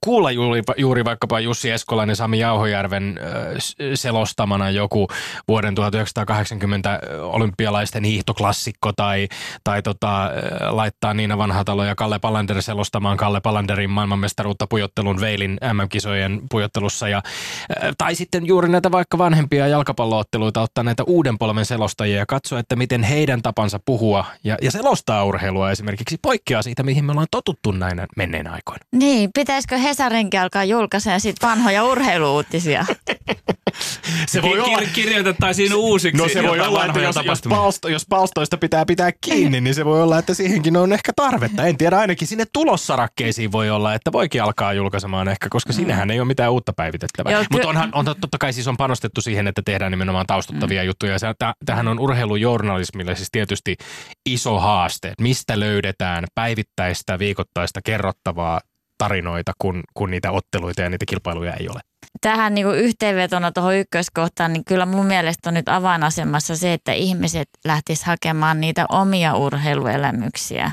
kuulla juuri, juuri vaikkapa Jussi Eskolainen Sami Jauhojärven selostamana joku vuoden 1980 olympialaisten hiihtoklassikko tai, tai tota, laittaa Niina Vanhatalo ja Kalle Palander selostamaan Kalle Palanderin maailmanmestaruutta pujottelun Veilin MM-kisojen pujottelussa. Ja, tai sitten juuri näitä vaikka vanhempia jalkapallootteluita ottaa näitä uuden polven selostajia ja katsoa, että miten heidän tapansa puhua ja, ja selostaa urheilua esimerkiksi poikkeaa siitä, mihin me ollaan totuttu näinä menneen aikoina. Niin, pitäisikö Hesarinkin alkaa julkaisee sit vanhoja urheiluutisia? <laughs> se voi olla. Kirjoitettaisiin uusiksi. No se voi olla, että jos, jos, palsto, jos palstoista pitää pitää kiinni, niin se voi olla, että siihenkin on ehkä tarvetta. En tiedä, ainakin sinne tulossarakkeisiin voi olla, että voikin alkaa julkaisemaan ehkä, koska mm. sinnehän ei ole mitään uutta päivitettävää. Mutta onhan on, totta kai siis on panostettu siihen, että tehdään nimenomaan taustuttavia mm. juttuja. tähän on urheilujournalismille siis tietysti iso haaste. Mistä löydetään päivittäistä, viikoittaista kerrottavaa tarinoita, kun, kun niitä otteluita ja niitä kilpailuja ei ole. Tähän niin kuin yhteenvetona tuohon ykköskohtaan, niin kyllä mun mielestä on nyt avainasemassa se, että ihmiset lähtis hakemaan niitä omia urheiluelämyksiä.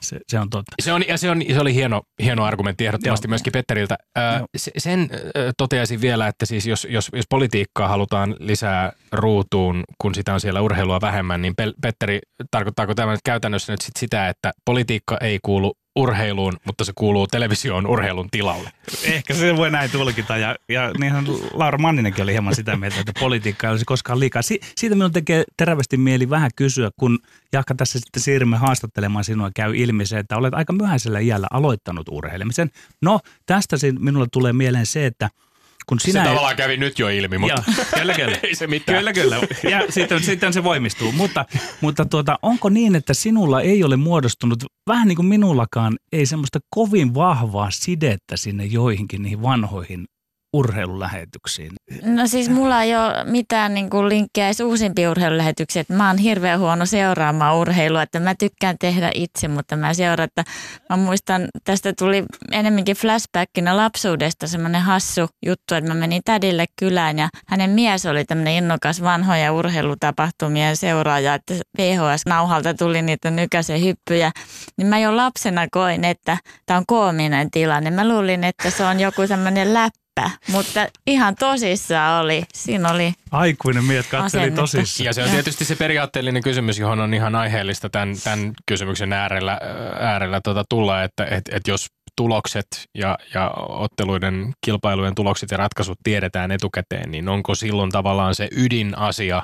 Se, se on totta. Se, on, ja se, on, se oli hieno, hieno argumentti ehdottomasti Joo. myöskin Petteriltä. Ää, se, sen toteaisin vielä, että siis jos, jos, jos politiikkaa halutaan lisää ruutuun, kun sitä on siellä urheilua vähemmän, niin Petteri, tarkoittaako tämä nyt käytännössä nyt sit sitä, että politiikka ei kuulu urheiluun, mutta se kuuluu televisioon urheilun tilalle. Ehkä se voi näin tulkita. Ja, ja niinhän Laura Manninenkin oli hieman sitä mieltä, että politiikka ei olisi koskaan liikaa. Si- siitä minun tekee terävästi mieli vähän kysyä, kun Jahka tässä sitten siirrymme haastattelemaan sinua, käy ilmi se, että olet aika myöhäisellä iällä aloittanut urheilemisen. No, tästä minulle tulee mieleen se, että – kun sinä se ei... tavallaan kävi nyt jo ilmi, mutta kyllä, kyllä. <laughs> ei se mitään. Kyllä, kyllä. Ja sitten, sitten se voimistuu. Mutta, mutta tuota, onko niin, että sinulla ei ole muodostunut, vähän niin kuin minullakaan, ei semmoista kovin vahvaa sidettä sinne joihinkin niihin vanhoihin urheilulähetyksiin? No siis mulla ei ole mitään niin kuin linkkiä edes uusimpiin urheilulähetyksiin. Mä oon hirveän huono seuraamaan urheilua, että mä tykkään tehdä itse, mutta mä seuraan, että mä muistan, tästä tuli enemmänkin flashbackina lapsuudesta semmoinen hassu juttu, että mä menin tädille kylään ja hänen mies oli tämmöinen innokas vanhoja urheilutapahtumien seuraaja, että VHS-nauhalta tuli niitä nykäisen hyppyjä. Niin mä jo lapsena koin, että tämä on koominen tilanne. Mä luulin, että se on joku semmoinen läppä läppä, mutta ihan tosissaan oli. Siinä oli Aikuinen mies katseli tosissaan. Ja se on tietysti se periaatteellinen kysymys, johon on ihan aiheellista tämän, tämän kysymyksen äärellä, äärellä tuota tulla, että et, et jos tulokset ja, ja otteluiden kilpailujen tulokset ja ratkaisut tiedetään etukäteen, niin onko silloin tavallaan se ydinasia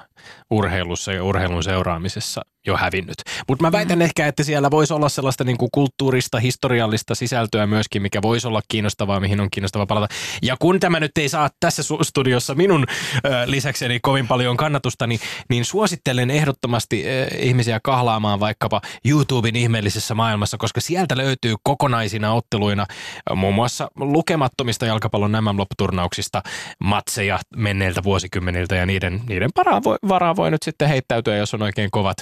urheilussa ja urheilun seuraamisessa jo hävinnyt. Mutta mä väitän mm. ehkä, että siellä voisi olla sellaista niin kuin kulttuurista, historiallista sisältöä myöskin, mikä voisi olla kiinnostavaa, mihin on kiinnostavaa palata. Ja kun tämä nyt ei saa tässä studiossa minun ö, lisäkseni kovin paljon kannatusta, niin, niin suosittelen ehdottomasti ö, ihmisiä kahlaamaan vaikkapa YouTuben ihmeellisessä maailmassa, koska sieltä löytyy kokonaisina otteluina muun muassa lukemattomista jalkapallon nämä lopputurnauksista matseja menneiltä vuosikymmeniltä ja niiden, niiden paraa voi, varaa voi nyt sitten heittäytyä, jos on oikein kovat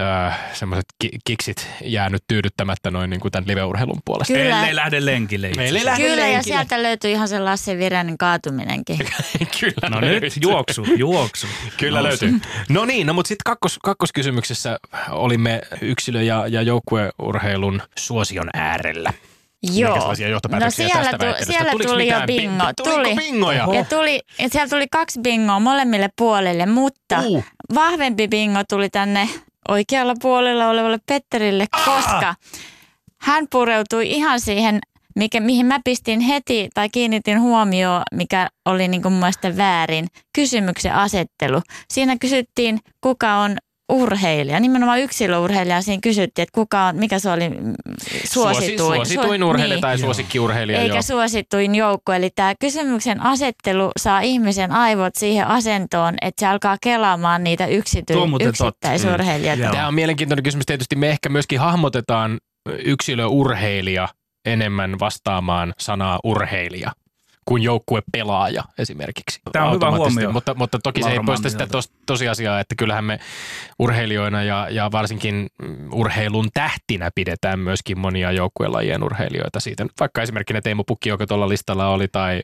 öö, semmoiset ki- kiksit jäänyt tyydyttämättä noin niin kuin tämän liveurheilun puolesta. Kyllä. Meillä ei lähde lenkille. Meillä ei lähde Kyllä, lenkille. ja sieltä löytyy ihan se Lasse Viränen kaatuminenkin. <laughs> Kyllä No löytyy. nyt juoksu, juoksu. Kyllä no, löytyy. No niin, no mutta sitten kakkos, kakkoskysymyksessä olimme yksilö- ja, ja joukkueurheilun suosion äärellä. Joo. No siellä, tu- siellä tuli, tuli jo bingo. Tuli. bingoja? Ja tuli, ja siellä tuli kaksi bingoa molemmille puolille, mutta uh. vahvempi bingo tuli tänne oikealla puolella olevalle Petterille, ah! koska hän pureutui ihan siihen, mikä, mihin mä pistin heti tai kiinnitin huomioon, mikä oli niin kuin väärin, kysymyksen asettelu. Siinä kysyttiin, kuka on urheilija, nimenomaan yksilöurheilija. Siinä kysyttiin, että kuka on, mikä se oli mm, suosituin. Suosi, suosituin urheilija niin. tai suosikkiurheilija. Eikä joo. suosituin joukko. Eli tämä kysymyksen asettelu saa ihmisen aivot siihen asentoon, että se alkaa kelaamaan niitä yksity- yksittäisurheilijoita. Mm. Tämä on mielenkiintoinen kysymys. Tietysti me ehkä myöskin hahmotetaan yksilöurheilija enemmän vastaamaan sanaa urheilija kuin joukkuepelaaja esimerkiksi. Tämä on hyvä huomio. Mutta, mutta toki se ei poista sitä tos, tosiasiaa, että kyllähän me urheilijoina ja, ja varsinkin urheilun tähtinä pidetään myöskin monia joukkuelajien urheilijoita. Siitä vaikka esimerkkinä Teemu Pukki, joka tuolla listalla oli, tai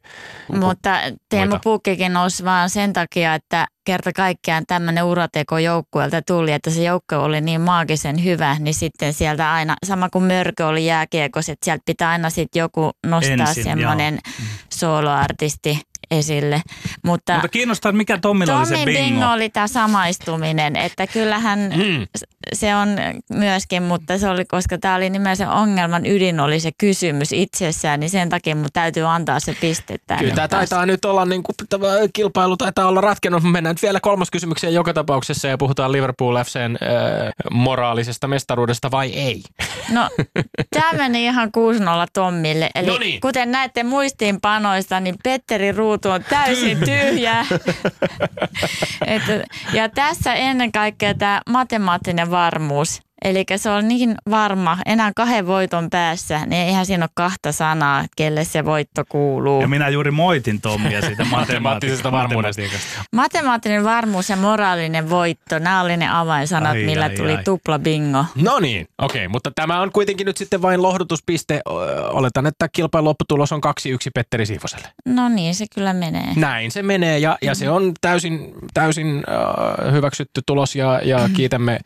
Mutta Teemu? Pukkikin nousi vaan sen takia, että kerta kaikkiaan tämmöinen urateko joukkueelta tuli, että se joukkue oli niin maagisen hyvä, niin sitten sieltä aina, sama kuin Mörkö oli jääkiekossa, että sieltä pitää aina sitten joku nostaa semmoinen soloartisti esille. Mutta, Mutta kiinnostaa, mikä Tommilla oli se bingo. Bingo oli tämä samaistuminen, että kyllähän Mm. Se on myöskin, mutta se oli, koska tämä oli nimensä ongelman ydin oli se kysymys itsessään, niin sen takia mun täytyy antaa se piste tänne. Kyllä tämä taitaa nyt olla, niin kuin, tämä kilpailu taitaa olla ratkennut. Me mennään nyt vielä kolmas kysymykseen joka tapauksessa ja puhutaan Liverpool FCn äh, moraalisesta mestaruudesta vai ei? <laughs> No, tämä meni ihan 6-0 Tommille. Eli Noniin. kuten näette muistiinpanoista, niin Petteri Ruutu on täysin tyhjä. <laughs> Et, ja tässä ennen kaikkea tämä matemaattinen varmuus. Eli se on niin varma, enää kahden voiton päässä, niin eihän siinä ole kahta sanaa, kelle se voitto kuuluu. Ja minä juuri moitin Tommia siitä Matemaattisesta varmuudesta. Matemaattinen varmuus ja moraalinen voitto, nämä oli ne avainsanat, Ai, millä ai, tuli ai. tupla bingo. No niin, okei, mutta tämä on kuitenkin nyt sitten vain lohdutuspiste. Oletan, että kilpailun lopputulos on 2-1 Petteri Siivoselle. No niin, se kyllä menee. Näin se menee ja, ja se on täysin, täysin äh, hyväksytty tulos ja, ja kiitämme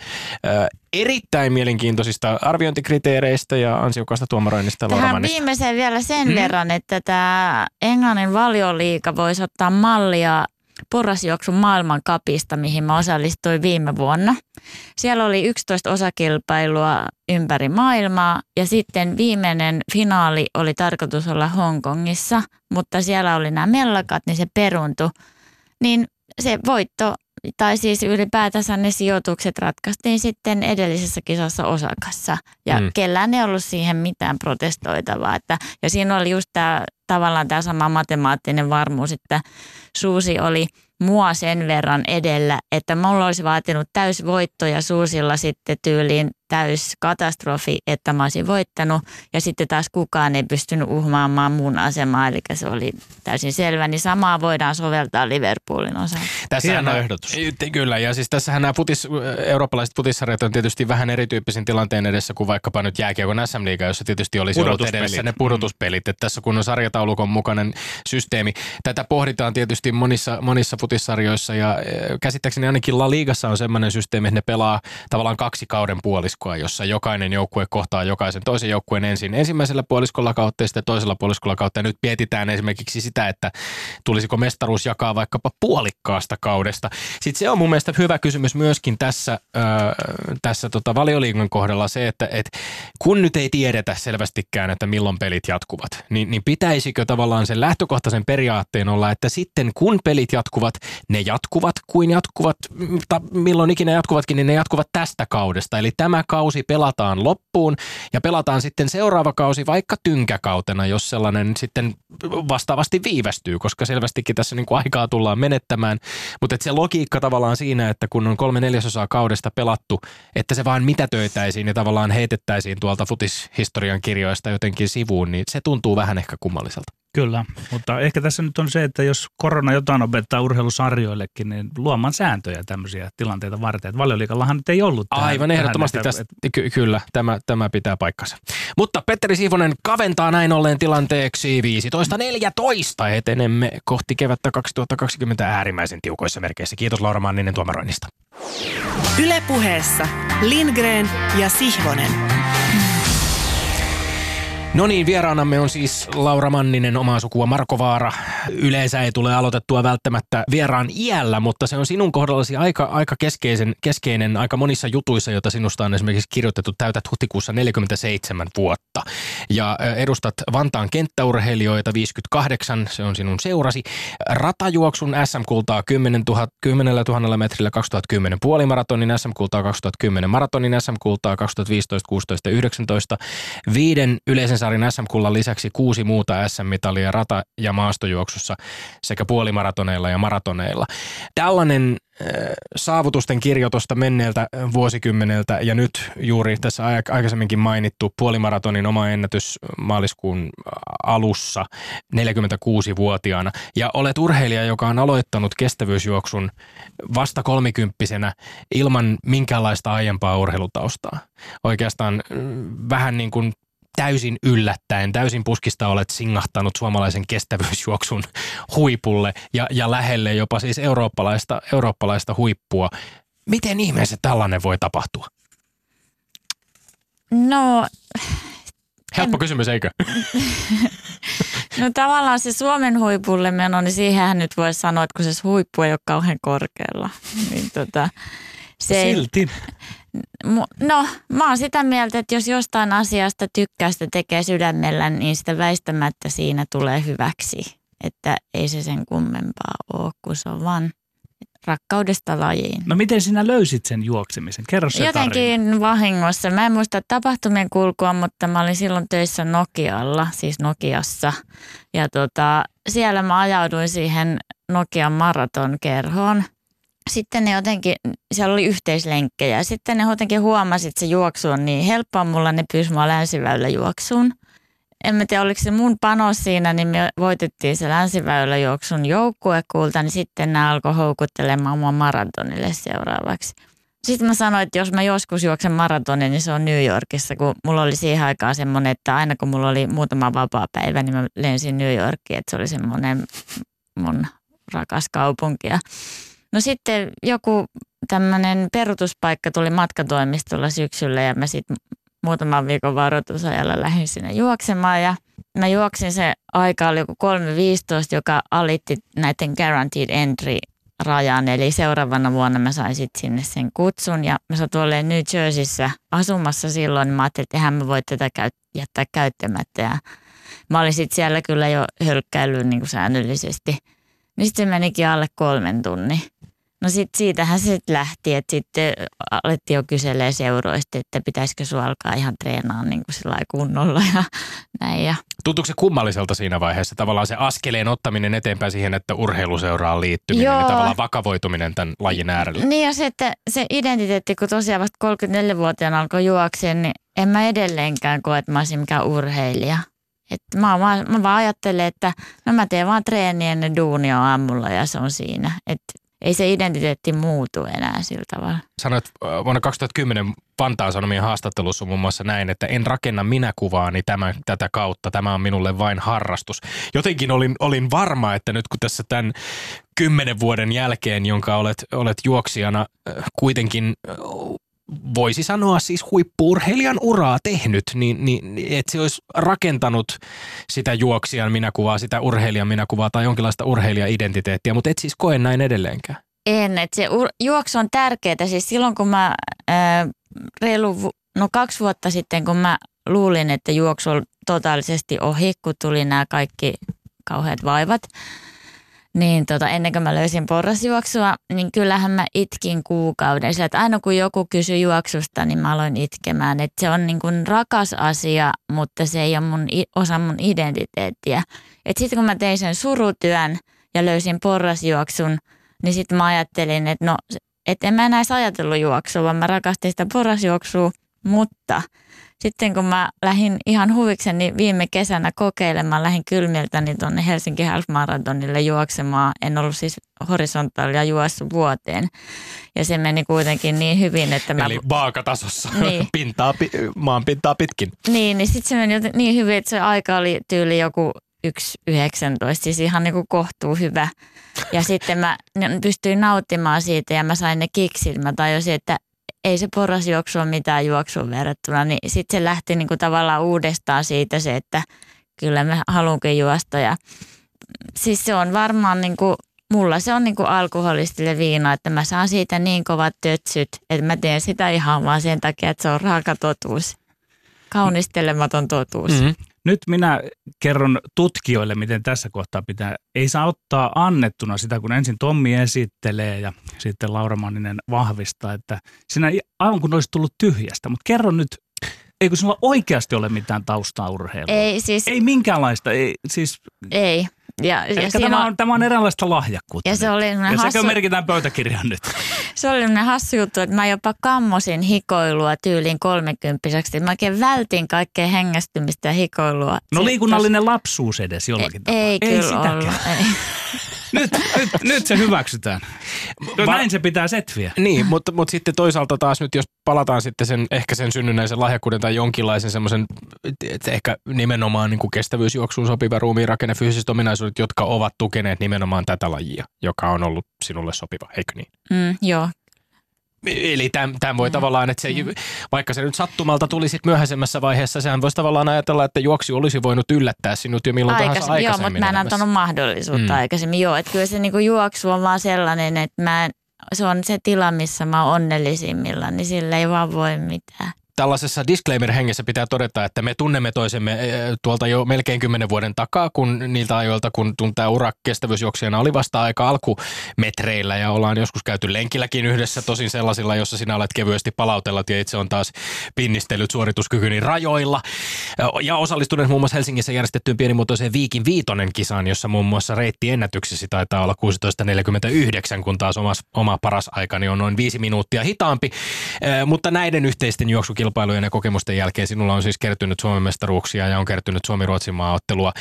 äh, erittäin mielenkiintoisista arviointikriteereistä ja ansiokkaasta tuomaroinnista Tähän viimeiseen vielä sen Hmm? verran, että tämä Englannin valioliiga voisi ottaa mallia porrasjuoksun maailmankapista, mihin mä osallistuin viime vuonna. Siellä oli 11 osakilpailua ympäri maailmaa ja sitten viimeinen finaali oli tarkoitus olla Hongkongissa, mutta siellä oli nämä mellakat, niin se peruntui. Niin se voitto, tai siis ylipäätänsä ne sijoitukset ratkaistiin sitten edellisessä kisassa Osakassa. Ja Mm. kellään ei ollut siihen mitään protestoitavaa. Että, ja siinä oli just tämä tavallaan tämä sama matemaattinen varmuus, että Suusi oli mua sen verran edellä, että mulla olisi vaatinut täysvoitto ja Suusilla sitten tyyliin täys katastrofi, että mä olisin voittanut. Ja sitten taas kukaan ei pystynyt uhmaamaan mun asemaa, eli se oli täysin selvä. Niin samaa voidaan soveltaa Liverpoolin osalta. Hieno nämä- ehdotus. Kyllä, ja siis tässähän nämä futis, eurooppalaiset futissarjat on tietysti vähän erityyppisen tilanteen edessä kuin vaikkapa nyt jääkiekon SM-liiga, jossa tietysti olisi ollut edessä ne pudotuspelit. Että tässä kun on sarjataulukon mukainen systeemi. Tätä pohditaan tietysti monissa, monissa futissarjoissa ja käsittääkseni ainakin La Ligassa on semmoinen systeemi, että ne pelaa tavallaan kaksi kauden puoliskoa, jossa jokainen joukkue kohtaa jokaisen toisen joukkueen ensin ensimmäisellä puoliskolla kautta ja sitten toisella puoliskolla kautta. Ja nyt mietitään esimerkiksi sitä, että tulisiko mestaruus jakaa vaikkapa puolikkaasta kaudesta. Sitten se on mun mielestä hyvä kysymys myöskin tässä, ö, tässä tota valioliigan kohdalla se, että et kun nyt ei tiedetä selvästikään, että milloin pelit jatkuvat, niin, niin pitäisikö tavallaan sen lähtökohtaisen periaatteen olla, että sitten kun pelit jatkuvat, ne jatkuvat kuin jatkuvat, mm, ta, milloin ikinä jatkuvatkin, niin ne jatkuvat tästä kaudesta. Eli tämä kausi pelataan loppuun ja pelataan sitten seuraava kausi vaikka tynkäkautena, jos sellainen sitten vastaavasti viivästyy, koska selvästikin tässä niin kuin aikaa tullaan menettämään. Mutta se logiikka tavallaan siinä, että kun on kolme neljäsosaa kaudesta pelattu, että se vaan mitätöitäisiin ja tavallaan heitettäisiin tuolta futishistorian kirjoista jotenkin sivuun, niin se tuntuu vähän ehkä kummalliselta. Kyllä, mutta ehkä tässä nyt on se, että jos korona jotain opettaa urheilusarjoillekin, niin luomaan sääntöjä tämmöisiä tilanteita varten. Että Valioliikallahan nyt ei ollut tähän, Aivan ehdottomasti tähän, tästä, ky- kyllä, tämä, tämä pitää paikkansa. Mutta Petteri Siivonen kaventaa näin ollen tilanteeksi 15.14. Etenemme kohti kevättä 2020 äärimmäisen tiukoissa merkeissä. Kiitos Laura Manninen tuomaroinnista. Ylepuheessa Lindgren ja Sihvonen. No niin, vieraanamme on siis Laura Manninen, omaa sukua Marko Vaara, yleensä ei tule aloitettua välttämättä vieraan iällä, mutta se on sinun kohdallasi aika, aika keskeisen, keskeinen aika monissa jutuissa, joita sinusta on esimerkiksi kirjoitettu. Täytät huhtikuussa 47 vuotta ja edustat Vantaan kenttäurheilijoita 58, se on sinun seurasi. Ratajuoksun SM-kultaa 10 000, 10 000 metrillä 2010, puolimaratonin SM-kultaa 2010, maratonin SM-kultaa 2015, 16 ja 19, viiden yleisen sarjan SM-kullan lisäksi kuusi muuta SM-mitalia rata- ja maastojuoksussa sekä puolimaratoneilla ja maratoneilla. Tällainen saavutusten kirjoitusta menneeltä vuosikymmeneltä ja nyt juuri tässä aikaisemminkin mainittu puolimaratonin oma ennätys maaliskuun alussa 46-vuotiaana. Ja olet urheilija, joka on aloittanut kestävyysjuoksun vasta kolmikymppisenä ilman minkäänlaista aiempaa urheilutaustaa. Oikeastaan vähän niin kuin täysin yllättäen, täysin puskista olet singahtanut suomalaisen kestävyysjuoksun <laughs> huipulle ja, ja lähelle jopa siis eurooppalaista, eurooppalaista huippua. Miten ihmeessä tällainen voi tapahtua? No... Helppo en... kysymys, eikö? <laughs> no tavallaan se Suomen huipulle meno, niin siihenhän nyt voisi sanoa, että kun se huippu ei ole kauhean korkealla. <laughs> Niin tota, se Silti. Ei, No, mä oon sitä mieltä, että jos jostain asiasta tykkää sitä tekee sydämellä, niin sitä väistämättä siinä tulee hyväksi. Että ei se sen kummempaa ole, kun se on vaan rakkaudesta lajiin. No miten sinä löysit sen juoksemisen? Kerro se Jotenkin tarina. vahingossa. Mä en muista tapahtumien kulkua, mutta mä olin silloin töissä Nokialla, siis Nokiassa. Ja tota, siellä mä ajauduin siihen Nokian maratonkerhoon – sitten ne jotenkin, siellä oli yhteislenkkejä. Sitten ne jotenkin huomasi, että se juoksu on niin helppoa mulla, ne pyysi mua länsiväylä juoksuun. En mä tiedä, oliko se mun panos siinä, niin me voitettiin se länsiväyläjuoksun joukkuekulta, niin sitten nämä alkoi houkuttelemaan mua maratonille seuraavaksi. Sitten mä sanoin, että jos mä joskus juoksen maratonin, niin se on New Yorkissa, kun mulla oli siihen aikaan semmoinen, että aina kun mulla oli muutama vapaa päivä, niin mä lensin New Yorkiin, että se oli semmoinen mun rakas kaupunki. No sitten joku tämmöinen perutuspaikka tuli matkatoimistolla syksyllä ja mä sitten muutaman viikon varoitusajalla lähdin sinne juoksemaan ja mä juoksin se aika oli joku 3.15, joka alitti näiden guaranteed entry rajan, eli seuraavana vuonna mä sain sitten sinne sen kutsun ja mä satuin olemaan New Jerseyssä asumassa silloin, niin mä ajattelin, että eihän mä voi tätä jättää käyttämättä. Ja mä olin sitten siellä kyllä jo hölkkäillyt niin säännöllisesti. Niin sitten menikin alle kolmen tunnin. No sit siitähän se sitten lähti, että sitten alettiin jo kyselee seuroista, että pitäisikö sinua alkaa ihan treenaa niin kuin kunnolla ja <laughs> näin. Ja. Tuntuuko se kummalliselta siinä vaiheessa tavallaan se askeleen ottaminen eteenpäin siihen, että urheiluseuraan liittyminen Joo. ja tavallaan vakavoituminen tämän lajin äärellä? Niin ja se, että se identiteetti, kun tosiaan vasta 34-vuotiaana alkoi juokseen, niin en mä edelleenkään koe, että mä olisin mikään urheilija. Että mä, mä, mä vaan ajattelen, että no mä teen vaan treeniä ennen duunia aamulla ja se on siinä. Että ei se identiteetti muutu enää sillä tavalla. Sanoit vuonna 2010 Vantaan Sanomien haastattelussa muun muassa näin, että en rakenna minä kuvaani tämän, tätä kautta, tämä on minulle vain harrastus. Jotenkin olin, olin varma, että nyt kun tässä tämän kymmenen vuoden jälkeen, jonka olet, olet juoksijana kuitenkin voisi sanoa siis huippuurheilijan uraa tehnyt, niin, niin että se olisi rakentanut sitä juoksijan minäkuvaa, sitä urheilijan minäkuvaa tai jonkinlaista urheilija-identiteettiä, mutta et siis koe näin edelleenkään. En, että se ur- juoksu on tärkeää. Siis silloin kun mä ää, reilu, no kaksi vuotta sitten, kun mä luulin, että juoksu on totaalisesti ohi, kun tuli nämä kaikki kauheat vaivat, niin tota, ennen kuin mä löysin porrasjuoksua, niin kyllähän mä itkin kuukauden. Sillä, että aina kun joku kysyi juoksusta, niin mä aloin itkemään. Että se on niin kuin rakas asia, mutta se ei ole mun, osa mun identiteettiä. Sitten kun mä tein sen surutyön ja löysin porrasjuoksun, niin sitten mä ajattelin, että no, et en mä enää ajatellut juoksua, vaan mä rakastin sitä porrasjuoksua, mutta – sitten kun mä lähdin ihan huvikseni viime kesänä kokeilemaan, lähdin kylmiltä niin tuonne Helsinki Half Marathonille juoksemaan. En ollut siis horisontaalia juossut vuoteen. Ja se meni kuitenkin niin hyvin, että mä... Eli vaakatasossa, niin. <laughs> pintaa, maan pintaa pitkin. Niin, niin sitten se meni niin hyvin, että se aika oli tyyli joku 1.19, siis ihan niin kuin kohtuu hyvä. Ja sitten mä pystyin nauttimaan siitä ja mä sain ne kiksit. Mä tajusin, että ei se porrasjuoksu ole mitään juoksua verrattuna, niin sitten se lähti niin kuin tavallaan uudestaan siitä se, että kyllä mä haluankin juosta ja siis se on varmaan niin kuin, mulla se on niin kuin alkoholistille viina, että mä saan siitä niin kovat tötsyt, että mä teen sitä ihan vaan sen takia, että se on raaka totuus. Kaunistelematon totuus. Mm-hmm. Nyt minä kerron tutkijoille, miten tässä kohtaa pitää. Ei saa ottaa annettuna sitä, kun ensin Tommi esittelee ja sitten Laura Manninen vahvistaa, että sinä aivan kun olisi tullut tyhjästä. Mutta kerro nyt, eikö sinulla oikeasti ole mitään taustaa urheilua? Ei siis, Ei minkäänlaista, ei, siis ei. Ja, ja siinä tämä on, on, tämä on eräänlaista lahjakkuutta. ja se oli ja sekö hassu, merkitään pöytäkirjaan nyt? <laughs> se oli semmoinen hassu juttu, että mä jopa kammosin hikoilua tyyliin kolmekymppiseksi. Mä oikein vältin kaikkea hengästymistä ja hikoilua. No liikunnallinen lapsuus edes jollakin ei, tapaa. ei, kyllä sitäkään. ollut. Ei. Nyt, nyt, nyt se hyväksytään. No, Va- näin se pitää setviä. Niin, mutta, mutta sitten toisaalta taas nyt, jos palataan sitten sen, ehkä sen synnynnäisen lahjakkuuden tai jonkinlaisen semmoisen, että ehkä nimenomaan niin kuin kestävyysjuoksuun sopiva ruumiinrakenne, fyysiset ominaisuudet, jotka ovat tukeneet nimenomaan tätä lajia, joka on ollut sinulle sopiva, eikö niin? Mm, joo, Eli tämän voi Mm. tavallaan, että se, ei- vaikka se nyt sattumalta tuli sitten myöhäisemmässä vaiheessa, sehän voisi tavallaan ajatella, että juoksi olisi voinut yllättää sinut jo milloin tahansa aikaisemmin. Joo, aikaisemmin. mutta mä en elämässä. antanut mahdollisuutta Mm. mm. aikaisemmin. Joo, että kyllä se niinku juoksu on vaan sellainen, että mä en, se on se tila, missä mä oon onnellisimmillaan, niin sillä ei vaan voi mitään. Tällaisessa disclaimer-hengessä pitää todeta, että me tunnemme toisemme eh, tuolta jo melkein kymmenen vuoden takaa, kun niiltä ajoilta, kun tämä ura kestävyysjuoksijana oli vasta aika alkumetreillä ja ollaan joskus käyty lenkilläkin yhdessä, tosin sellaisilla, jossa sinä olet kevyesti palautellut ja itse on taas pinnistellyt suorituskykyni rajoilla. Ja osallistunut muun muassa Helsingissä järjestettyyn pienimuotoiseen Viikin Viitonen kisaan, jossa muun muassa reitti ennätyksesi taitaa olla 16.49, kun taas omas, oma paras aikani on noin viisi minuuttia hitaampi. Eh, Mutta näiden yhteisten juoksukilpailujen ja kokemusten jälkeen sinulla on siis kertynyt Suomen mestaruuksia ja on kertynyt Suomi-Ruotsin maaottelua.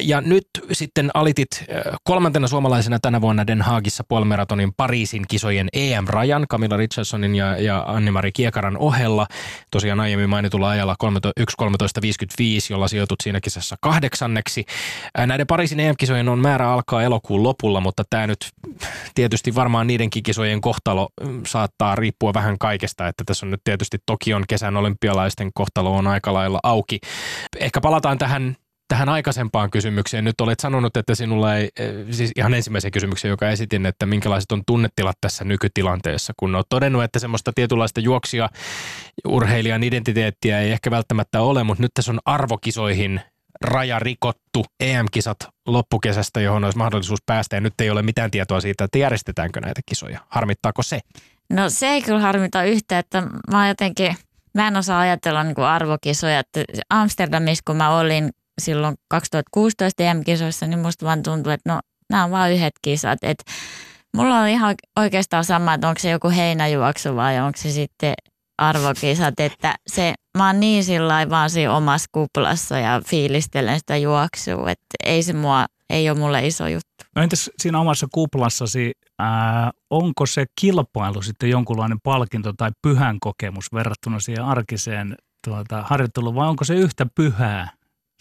Ja nyt sitten alitit kolmantena suomalaisena tänä vuonna Den Haagissa puolimaratonin Pariisin kisojen EM-rajan Camilla Richardsonin ja, ja Anni-Mari Kiekaran ohella. Tosiaan aiemmin mainitulla ajalla 1.13.55, jolla sijoitut siinä kisassa kahdeksanneksi. Näiden Pariisin EM-kisojen on määrä alkaa elokuun lopulla, mutta tämä nyt tietysti varmaan niidenkin kisojen kohtalo saattaa riippua vähän kaikesta, että tässä on nyt tietysti Tokion kesän olympialaisten kohtalo on aika lailla auki. Ehkä palataan tähän tähän aikaisempaan kysymykseen. Nyt olet sanonut, että sinulla ei, eh, siis ihan ensimmäisen kysymyksen, joka esitin, että minkälaiset on tunnetilat tässä nykytilanteessa, kun olet todennut, että semmoista tietynlaista juoksia urheilijan identiteettiä ei ehkä välttämättä ole, mutta nyt tässä on arvokisoihin raja rikottu EM-kisat loppukesästä, johon olisi mahdollisuus päästä ja nyt ei ole mitään tietoa siitä, että järjestetäänkö näitä kisoja. Harmittaako se? No se ei kyllä harmita yhtä, että mä jotenkin, mä en osaa ajatella niin kuin arvokisoja. Että Amsterdamissa, kun mä olin silloin 2016 EM-kisoissa, niin musta vaan tuntuu, että no nämä on vaan yhdet kisat. Että mulla on ihan oikeastaan sama, että onko se joku heinäjuoksu vai onko se sitten arvokisat, että se, mä oon niin sillä vaan siinä omassa kuplassa ja fiilistelen sitä juoksua, että ei se mua, ei ole mulle iso juttu. No entäs siinä omassa kuplassasi, ää, onko se kilpailu sitten jonkunlainen palkinto tai pyhän kokemus verrattuna siihen arkiseen tuota, harjoitteluun vai onko se yhtä pyhää,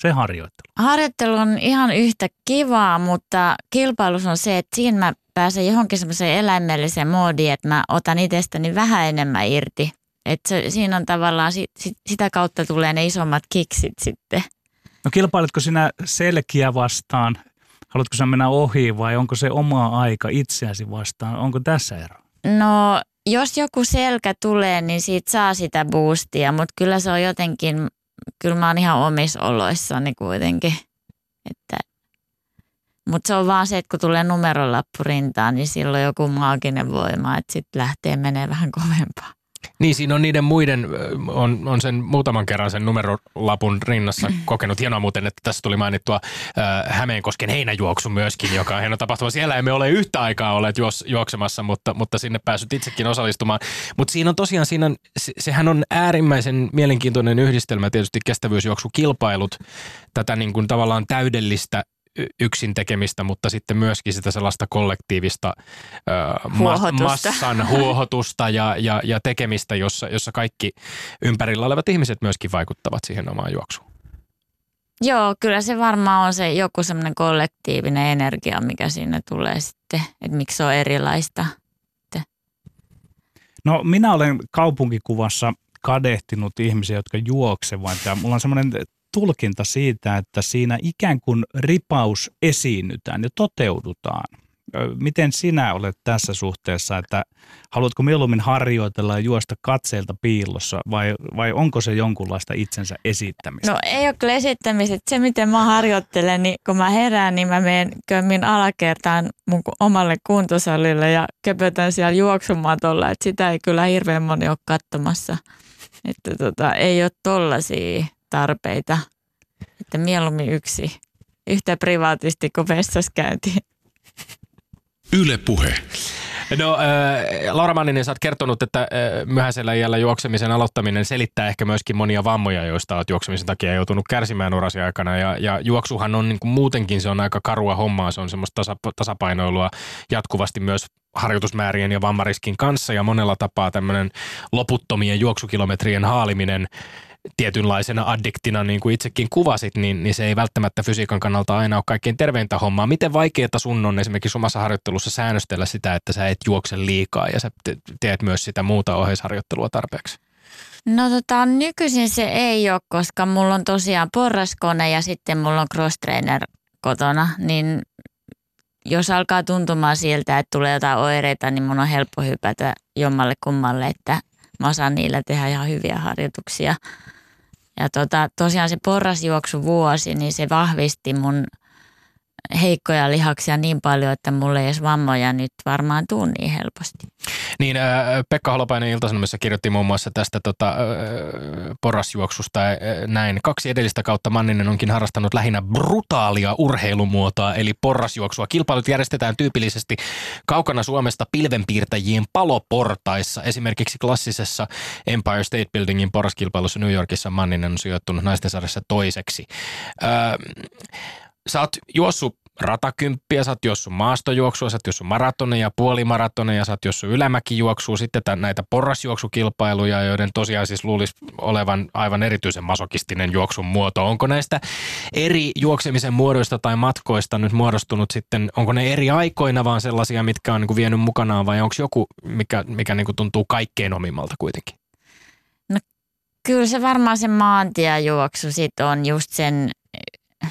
se harjoittelu? Harjoittelu on ihan yhtä kivaa, mutta kilpailus on se, että siinä mä pääsen johonkin semmoiseen eläimelliseen moodiin, että mä otan itsestäni vähän enemmän irti. Että se, siinä on tavallaan, sit, sit, sitä kautta tulee ne isommat kiksit sitten. No kilpailetko sinä selkiä vastaan, haluatko sinä mennä ohi vai onko se oma aika itseäsi vastaan, onko tässä ero? No, jos joku selkä tulee, niin siitä saa sitä boostia, mutta kyllä se on jotenkin, kyllä mä oon ihan omissa oloissani kuitenkin. Että, mutta se on vaan se, että kun tulee numerolappu rintaan, niin silloin joku maaginen voima, että sitten lähtee menee vähän kovempaa. Niin, siinä on niiden muiden, on, on sen muutaman kerran sen numerolapun rinnassa kokenut. Hienoa muuten, että tässä tuli mainittua äh, Hämeenkosken heinäjuoksu myöskin, joka on hieno tapahtuma. Siellä emme ole yhtä aikaa olleet juos, juoksemassa, mutta, mutta sinne päässyt itsekin osallistumaan. Mutta siinä on tosiaan, siinä on, se, sehän on äärimmäisen mielenkiintoinen yhdistelmä tietysti kestävyysjuoksukilpailut, tätä niin kuin tavallaan täydellistä yksin tekemistä, mutta sitten myöskin sitä sellaista kollektiivista ö, ma- Huohotusta. massan huohotusta ja, ja, ja tekemistä, jossa, jossa kaikki ympärillä olevat ihmiset myöskin vaikuttavat siihen omaan juoksuun. Joo, kyllä se varmaan on se joku semmoinen kollektiivinen energia, mikä siinä tulee sitten, että miksi se on erilaista. No minä olen kaupunkikuvassa kadehtinut ihmisiä, jotka juoksevat ja mulla on semmoinen tulkinta siitä, että siinä ikään kuin ripaus esiinnytään ja toteudutaan. Miten sinä olet tässä suhteessa, että haluatko mieluummin harjoitella ja juosta katseelta piilossa vai, vai onko se jonkunlaista itsensä esittämistä? No ei ole kyllä esittämistä. Se miten mä harjoittelen, niin kun mä herään, niin mä menen kömmin alakertaan mun omalle kuntosalille ja köpötän siellä juoksumatolla. Että sitä ei kyllä hirveän moni ole katsomassa. Että tota, ei ole tollaisia tarpeita. Että mieluummin yksi yhtä privaatisti kuin vessassa käyntiin. Yle Puhe. No, äh, Laura Manninen, sä oot kertonut, että äh, myöhäisellä iällä juoksemisen aloittaminen selittää ehkä myöskin monia vammoja, joista oot juoksemisen takia joutunut kärsimään urasi aikana. Ja, ja juoksuhan on niin kuin muutenkin, se on aika karua hommaa, se on semmoista tasa, tasapainoilua jatkuvasti myös harjoitusmäärien ja vammariskin kanssa ja monella tapaa tämmöinen loputtomien juoksukilometrien haaliminen tietynlaisena addiktina, niin kuin itsekin kuvasit, niin, niin se ei välttämättä fysiikan kannalta aina ole kaikkein terveintä hommaa. Miten vaikeaa sun on esimerkiksi omassa harjoittelussa säännöstellä sitä, että sä et juokse liikaa ja sä teet myös sitä muuta ohjeisharjoittelua tarpeeksi? No tota, nykyisin se ei ole, koska mulla on tosiaan porraskone ja sitten mulla on cross trainer kotona, niin jos alkaa tuntumaan siltä, että tulee jotain oireita, niin mun on helppo hypätä jommalle kummalle, että mä osaan niillä tehdä ihan hyviä harjoituksia. Ja tota, tosiaan se porrasjuoksu vuosi, niin se vahvisti mun heikkoja lihaksia niin paljon, että mulle ei edes vammoja nyt varmaan tuu niin helposti. Niin, äh, Pekka Holopainen Iltasanomissa kirjoitti muun muassa tästä tota, äh, porrasjuoksusta äh, näin. Kaksi edellistä kautta Manninen onkin harrastanut lähinnä brutaalia urheilumuotoa, eli porrasjuoksua. Kilpailut järjestetään tyypillisesti kaukana Suomesta pilvenpiirtäjien paloportaissa. Esimerkiksi klassisessa Empire State Buildingin porraskilpailussa New Yorkissa Manninen on sijoittunut naisten sarjassa toiseksi. Äh, sä oot juossut ratakymppiä, sä oot juossut maastojuoksua, sä oot juossut maratoneja, puolimaratoneja, sä oot juossut ylämäkijuoksua, sitten tämän, näitä porrasjuoksukilpailuja, joiden tosiaan siis luulisi olevan aivan erityisen masokistinen juoksun muoto. Onko näistä eri juoksemisen muodoista tai matkoista nyt muodostunut sitten, onko ne eri aikoina vaan sellaisia, mitkä on niin kuin vienyt mukanaan vai onko joku, mikä, mikä niin kuin tuntuu kaikkein omimmalta kuitenkin? No kyllä se varmaan se maantiejuoksu sitten on just sen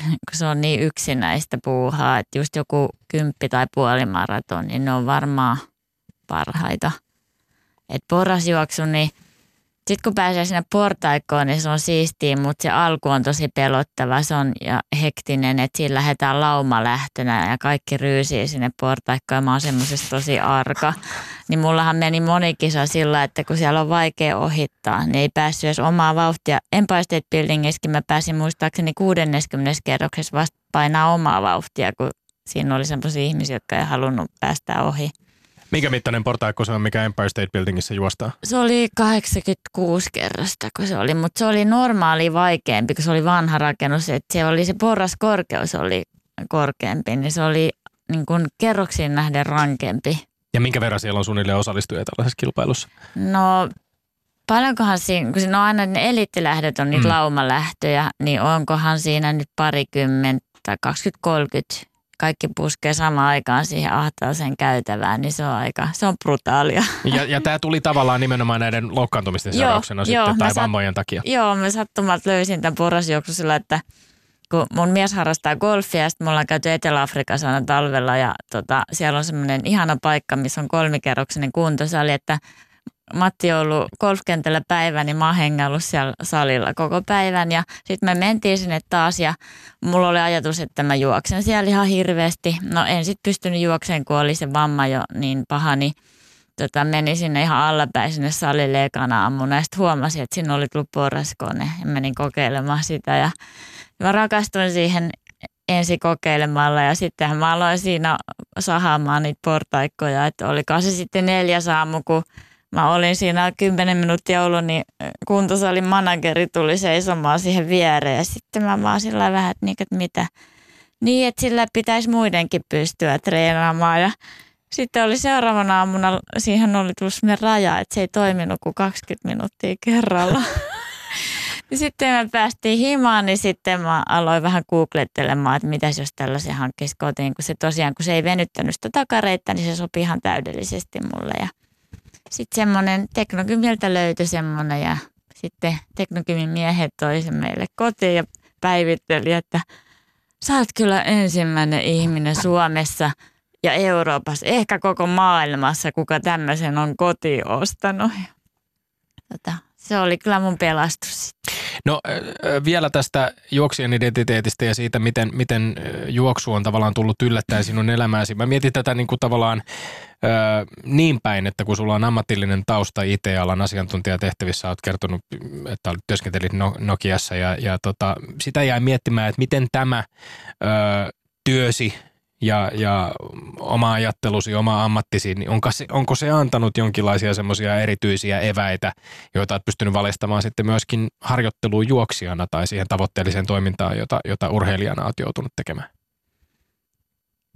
<laughs> kun se on niin yksinäistä puuhaa, että just joku kymppi tai puolimaraton, niin ne on varmaan parhaita. Et porrasjuoksu, niin sitten kun pääsee sinne portaikkoon, niin se on siistiä, mutta se alku on tosi pelottava. Se on ja hektinen, että siinä lähdetään laumalähtönä ja kaikki ryysii sinne portaikkoon. Ja mä oon semmoisessa tosi arka. <laughs> Niin mullahan meni moni kisa sillä, että kun siellä on vaikea ohittaa, niin ei päässyt edes omaa vauhtia. Empire State Buildingissakin mä pääsin muistaakseni 60 kerroksessa vasta painaa omaa vauhtia, kun siinä oli semmoisia ihmisiä, jotka ei halunnut päästä ohi. Mikä mittainen portaikko se on, mikä Empire State Buildingissa juostaa? Se oli 86 kerrosta, kun se oli, mutta se oli normaali vaikeampi, kun se oli vanha rakennus. Että se oli se porraskorkeus oli korkeampi, niin se oli niin kuin kerroksiin nähden rankempi. Ja minkä verran siellä on suunnilleen osallistujia tällaisessa kilpailussa? No paljonkohan siinä, kun siinä on aina ne elittilähdöt on niitä mm. laumalähtöjä, niin onkohan siinä nyt parikymmentä, 20-30 kaikki puskee samaan aikaan siihen ahtaaseen käytävään, niin se on aika, se on brutaalia. Ja, ja tämä tuli tavallaan nimenomaan näiden loukkaantumisten seurauksena joo, sitten, tai vammojen takia. Joo, mä sattumalta löysin tämän porrasjuoksun sillä, että kun mun mies harrastaa golfia ja sitten me ollaan käyty Etelä-Afrikassa aina talvella ja tota, siellä on semmoinen ihana paikka, missä on kolmikerroksinen kuntosali, että Matti on ollut golfkentällä päivän, niin mä oon hengaillut siellä salilla koko päivän. Ja sitten me mentiin sinne taas ja mulla oli ajatus, että mä juoksen siellä ihan hirveästi. No en sitten pystynyt juokseen, kun oli se vamma jo niin paha, niin tota, menin sinne ihan allapäin sinne salille ekana aamuna. Ja sitten huomasin, että siinä oli tullut porraskone ja menin kokeilemaan sitä. Ja mä rakastuin siihen ensi kokeilemalla ja sittenhän mä aloin siinä sahaamaan niitä portaikkoja, että oliko se sitten neljäs aamu, kun mä olin siinä kymmenen minuuttia ollut, niin kuntosalin manageri tuli seisomaan siihen viereen. Ja sitten mä vaan sillä vähän, että, niin, että mitä. Niin, että sillä pitäisi muidenkin pystyä treenaamaan. Ja sitten oli seuraavana aamuna, siihen oli tullut sellainen raja, että se ei toiminut kuin 20 minuuttia kerralla. <laughs> sitten me päästiin himaan, niin sitten mä aloin vähän googlettelemaan, että mitäs jos tällaisen hankkisi kotiin, kun se tosiaan, kun se ei venyttänyt sitä takareita, niin se sopii ihan täydellisesti mulle. Ja sitten semmoinen teknokymiltä löytyi semmoinen ja sitten teknokymin miehet toi sen meille kotiin ja päivitteli, että sä oot kyllä ensimmäinen ihminen Suomessa ja Euroopassa, ehkä koko maailmassa, kuka tämmöisen on kotiin ostanut. Tota, se oli kyllä mun pelastus sitten. No vielä tästä juoksijan identiteetistä ja siitä, miten, miten juoksu on tavallaan tullut yllättäen <clears throat> sinun elämääsi. Mä mietin tätä niin kuin tavallaan niin päin, että kun sulla on ammatillinen tausta IT-alan asiantuntijatehtävissä, olet kertonut, että työskentelit Nokiassa ja, ja tota, sitä jäi miettimään, että miten tämä työsi ja, ja oma ajattelusi, oma ammattisi, niin onko se, onko se antanut jonkinlaisia semmoisia erityisiä eväitä, joita olet pystynyt valistamaan sitten myöskin harjoitteluun juoksijana tai siihen tavoitteelliseen toimintaan, jota, jota urheilijana olet joutunut tekemään?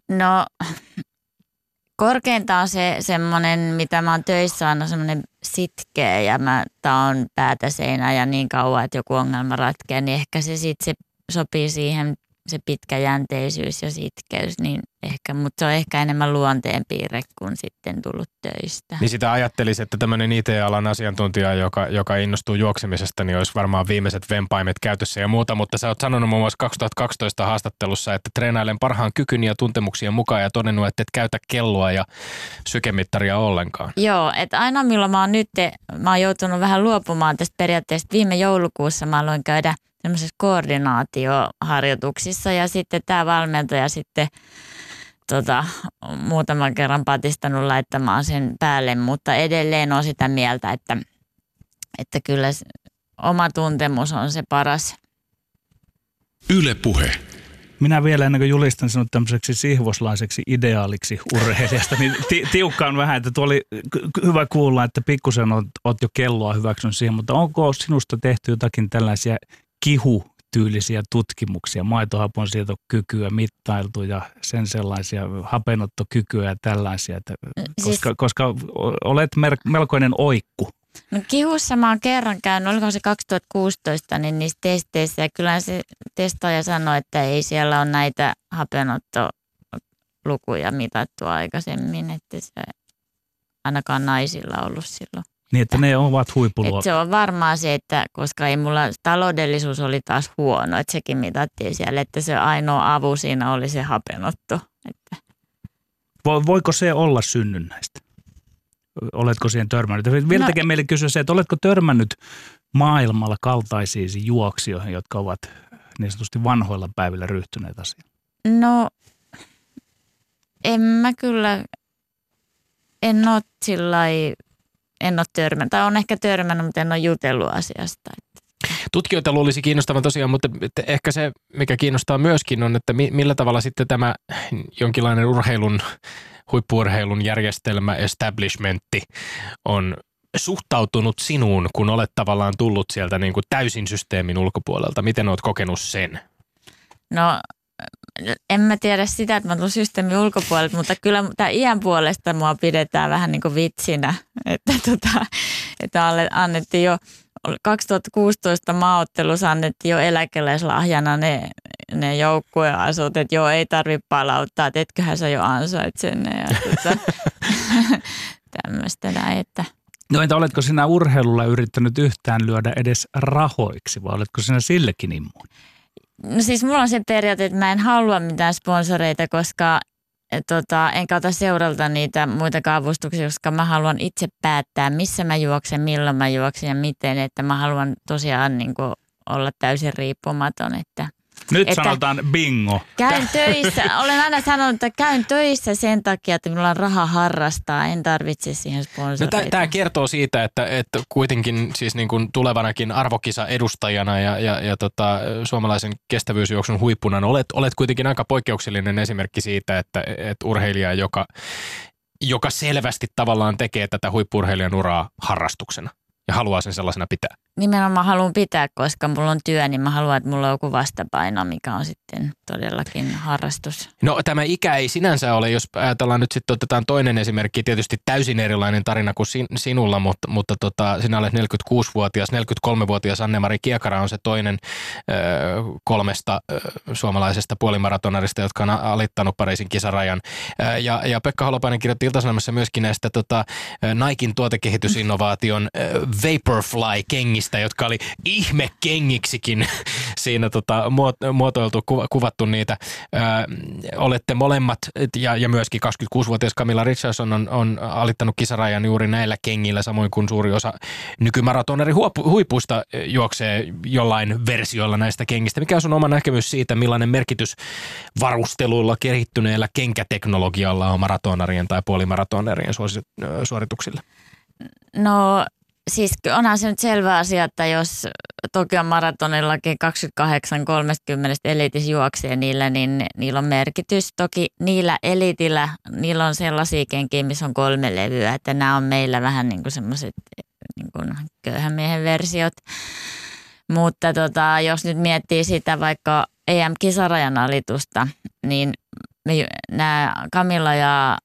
No <laughs> korkeintaan se semmoinen, mitä mä oon töissä aina semmoinen sitkeä ja mä taon päätä seinää ja niin kauan, että joku ongelma ratkeaa, niin ehkä se sitten se sopii siihen se pitkäjänteisyys ja sitkeys, niin ehkä, mutta se on ehkä enemmän luonteenpiirre kuin sitten tullut töistä. Niin sitä ajattelisi, että tämmöinen IT-alan asiantuntija, joka, joka innostuu juoksemisesta, niin olisi varmaan viimeiset vempaimet käytössä ja muuta, mutta sä oot sanonut muun muassa 2012 haastattelussa, että treenailen parhaan kykyn ja tuntemuksien mukaan ja todennut, että et käytä kelloa ja sykemittaria ollenkaan. Joo, että aina milloin mä oon nyt, mä oon joutunut vähän luopumaan tästä periaatteesta. Viime joulukuussa mä aloin käydä koordinaatioharjoituksissa ja sitten tämä valmentaja sitten tota, muutaman kerran patistanut laittamaan sen päälle, mutta edelleen on sitä mieltä, että, että kyllä oma tuntemus on se paras. Yle Puhe. Minä vielä ennen kuin julistan sinut tämmöiseksi sihvoslaiseksi ideaaliksi urheilijasta, niin ti- tiukkaan vähän, että tuo oli hyvä kuulla, että pikkusen olet, olet jo kelloa hyväksynyt siihen, mutta onko sinusta tehty jotakin tällaisia kihu tyylisiä tutkimuksia, maitohapon sietokykyä mittailtu ja sen sellaisia hapenottokykyä ja tällaisia, että, siis, koska, koska olet mer- melkoinen oikku. No kihussa mä oon kerran käynyt, oliko se 2016, niin niissä testeissä ja kyllä se testaaja sanoi, että ei siellä ole näitä hapenottolukuja mitattu aikaisemmin, että se ainakaan naisilla ollut silloin. Niin, että ne ovat huippuluokkaa. Se on varmaan se, että koska ei mulla taloudellisuus oli taas huono, että sekin mitattiin siellä, että se ainoa avu siinä oli se hapenotto. Että. Voiko se olla synnynnäistä? Oletko siihen törmännyt? Vielä no, tekee meille kysyä se, että oletko törmännyt maailmalla kaltaisiin juoksijoihin, jotka ovat niin sanotusti vanhoilla päivillä ryhtyneet asiaan? No, en mä kyllä, en ole sillä en ole törmännyt, tai on ehkä törmännyt, mutta en ole jutellut asiasta. Tutkijoita luulisi kiinnostavan tosiaan, mutta ehkä se, mikä kiinnostaa myöskin on, että millä tavalla sitten tämä jonkinlainen urheilun, huippuurheilun järjestelmä, establishmentti on suhtautunut sinuun, kun olet tavallaan tullut sieltä niin kuin täysin systeemin ulkopuolelta. Miten olet kokenut sen? No en mä tiedä sitä, että mä tulen systeemin ulkopuolelta, mutta kyllä tämä iän puolesta mua pidetään vähän niin kuin vitsinä, <laughs> että, tota, että annettiin jo 2016 maaottelussa annettiin jo eläkeläislahjana ne, ne joukkueasut, että joo ei tarvitse palauttaa, että etköhän sä jo ansait sen ja tota, <laughs> tämmöistä näin, että No entä oletko sinä urheilulla yrittänyt yhtään lyödä edes rahoiksi vai oletko sinä sillekin immuun? No siis mulla on se periaate, että mä en halua mitään sponsoreita, koska et, tota, en kautta seuralta niitä muita avustuksia, koska mä haluan itse päättää, missä mä juoksen, milloin mä juoksen ja miten. Että mä haluan tosiaan niin kuin, olla täysin riippumaton. Että nyt että sanotaan bingo. Käyn töissä, olen aina sanonut, että käyn töissä sen takia, että minulla on raha harrastaa, en tarvitse siihen sponsoreita. No, Tämä kertoo siitä, että, että kuitenkin siis niin kuin tulevanakin arvokisa edustajana ja, ja, ja tota, suomalaisen kestävyysjuoksun huippuna no olet, olet kuitenkin aika poikkeuksellinen esimerkki siitä, että, että urheilija, joka, joka selvästi tavallaan tekee tätä huippurheilijan uraa harrastuksena ja haluaa sen sellaisena pitää nimenomaan haluan pitää, koska mulla on työ, niin mä haluan, että mulla on joku vastapaino, mikä on sitten todellakin harrastus. No tämä ikä ei sinänsä ole, jos ajatellaan nyt sitten otetaan toinen esimerkki, tietysti täysin erilainen tarina kuin sin, sinulla, mutta, mutta tota, sinä olet 46-vuotias, 43-vuotias Anne-Mari Kiekara on se toinen ö, kolmesta ö, suomalaisesta puolimaratonarista, jotka on alittanut Pariisin kisarajan. Ö, ja, ja Pekka Holopainen kirjoitti iltasanomassa myöskin näistä tota, Naikin tuotekehitysinnovaation ö, Vaporfly-kengistä, kengistä, jotka oli ihmekengiksikin <laughs> siinä tota, muotoiltu, kuvattu niitä. Ö, olette molemmat, ja, ja myöskin 26-vuotias Camilla Richardson on, on alittanut kisarajan juuri näillä kengillä, samoin kuin suuri osa nykymaratoneri huipuista juoksee jollain versioilla näistä kengistä. Mikä on sun oma näkemys siitä, millainen merkitys varusteluilla kehittyneellä kenkäteknologialla on maratonarien tai puolimaratonarien suorituksille? No siis onhan se nyt selvä asia, että jos Tokion maratonillakin 28-30 elitis juoksee niillä, niin niillä on merkitys. Toki niillä elitillä, niillä on sellaisia kenkiä, missä on kolme levyä, että nämä on meillä vähän niin kuin semmoiset niin kuin köyhän miehen versiot. Mutta tota, jos nyt miettii sitä vaikka EM-kisarajan alitusta, niin nämä Kamilla ja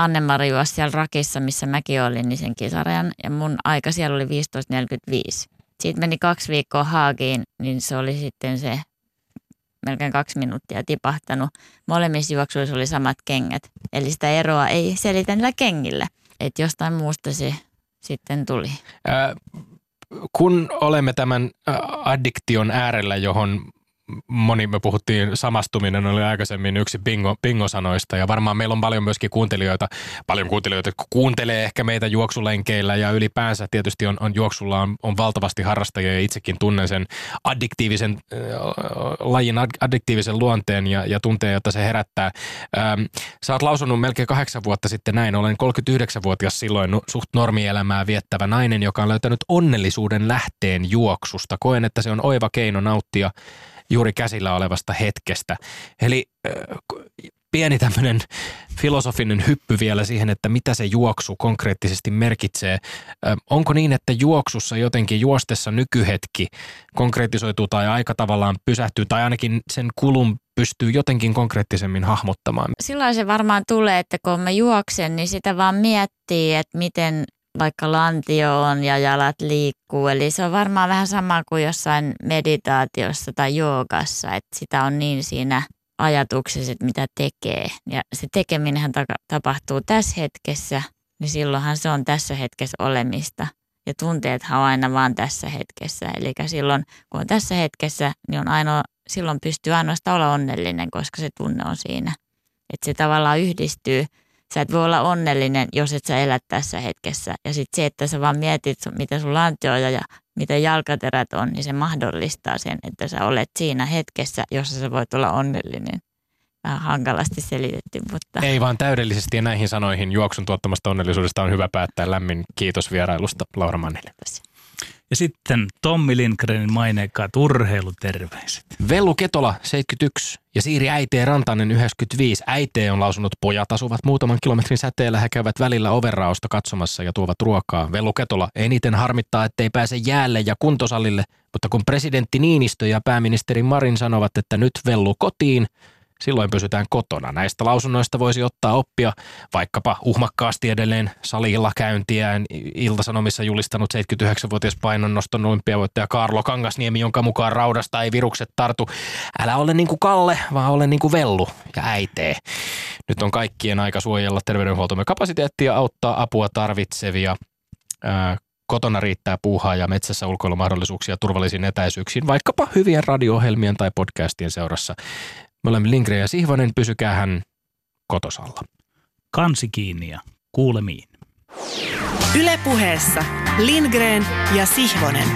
Anne-Mari juosi siellä rakissa, missä mäkin olin, niin sen kisarajan. Ja mun aika siellä oli 15.45. Siitä meni kaksi viikkoa Haagiin, niin se oli sitten se melkein kaksi minuuttia tipahtanut. Molemmissa juoksuissa oli samat kengät. Eli sitä eroa ei selitä niillä kengillä. Että jostain muusta se sitten tuli. Äh, kun olemme tämän addiktion äärellä, johon moni, me puhuttiin, samastuminen oli aikaisemmin yksi bingo, bingo-sanoista ja varmaan meillä on paljon myöskin kuuntelijoita, paljon kuuntelijoita, jotka kuuntelee ehkä meitä juoksulenkeillä ja ylipäänsä tietysti on, on juoksulla on, on valtavasti harrastajia ja itsekin tunnen sen addiktiivisen äh, lajin addiktiivisen luonteen ja, ja tunteen, jota se herättää. Ähm, sä oot lausunut melkein kahdeksan vuotta sitten näin, olen 39-vuotias silloin suht normielämää viettävä nainen, joka on löytänyt onnellisuuden lähteen juoksusta. Koen, että se on oiva keino nauttia juuri käsillä olevasta hetkestä. Eli pieni tämmöinen filosofinen hyppy vielä siihen, että mitä se juoksu konkreettisesti merkitsee. Onko niin, että juoksussa jotenkin juostessa nykyhetki konkretisoituu tai aika tavallaan pysähtyy tai ainakin sen kulun pystyy jotenkin konkreettisemmin hahmottamaan? Silloin se varmaan tulee, että kun mä juoksen, niin sitä vaan miettii, että miten vaikka lantio on ja jalat liikkuu. Eli se on varmaan vähän sama kuin jossain meditaatiossa tai joogassa, että sitä on niin siinä ajatuksessa, että mitä tekee. Ja se tekeminen tapahtuu tässä hetkessä, niin silloinhan se on tässä hetkessä olemista. Ja tunteethan on aina vaan tässä hetkessä. Eli silloin, kun on tässä hetkessä, niin on ainoa, silloin pystyy ainoastaan olla onnellinen, koska se tunne on siinä. Että se tavallaan yhdistyy – sä et voi olla onnellinen, jos et sä elä tässä hetkessä. Ja sitten se, että sä vaan mietit, mitä sun lantio ja mitä jalkaterät on, niin se mahdollistaa sen, että sä olet siinä hetkessä, jossa sä voit olla onnellinen. Vähän hankalasti selitetty, mutta... Ei vaan täydellisesti ja näihin sanoihin juoksun tuottamasta onnellisuudesta on hyvä päättää. Lämmin kiitos vierailusta Laura Mannille. Ja sitten Tommi Lindgrenin maineikkaat urheiluterveiset. Vellu Ketola 71 ja Siiri Äiteen Rantanen 95. Äite on lausunut, pojat asuvat muutaman kilometrin säteellä, he käyvät välillä overraosta katsomassa ja tuovat ruokaa. Vellu Ketola eniten harmittaa, ettei pääse jäälle ja kuntosalille, mutta kun presidentti Niinistö ja pääministeri Marin sanovat, että nyt Vellu kotiin, silloin pysytään kotona. Näistä lausunnoista voisi ottaa oppia vaikkapa uhmakkaasti edelleen salilla käyntiään iltasanomissa julistanut 79-vuotias painonnoston olympiavoittaja Karlo Kangasniemi, jonka mukaan raudasta ei virukset tartu. Älä ole niin kuin Kalle, vaan ole niin kuin Vellu ja äitee. Nyt on kaikkien aika suojella terveydenhuoltomme kapasiteettia auttaa apua tarvitsevia. Ää, kotona riittää puuhaa ja metsässä ulkoilumahdollisuuksia turvallisiin etäisyyksiin, vaikkapa hyvien radio-ohjelmien tai podcastien seurassa. Me olemme Lindgren ja Sihvonen, pysykää hän kotosalla. Kansi kiinni ja kuulemiin. Ylepuheessa Lindgren ja Sihvonen.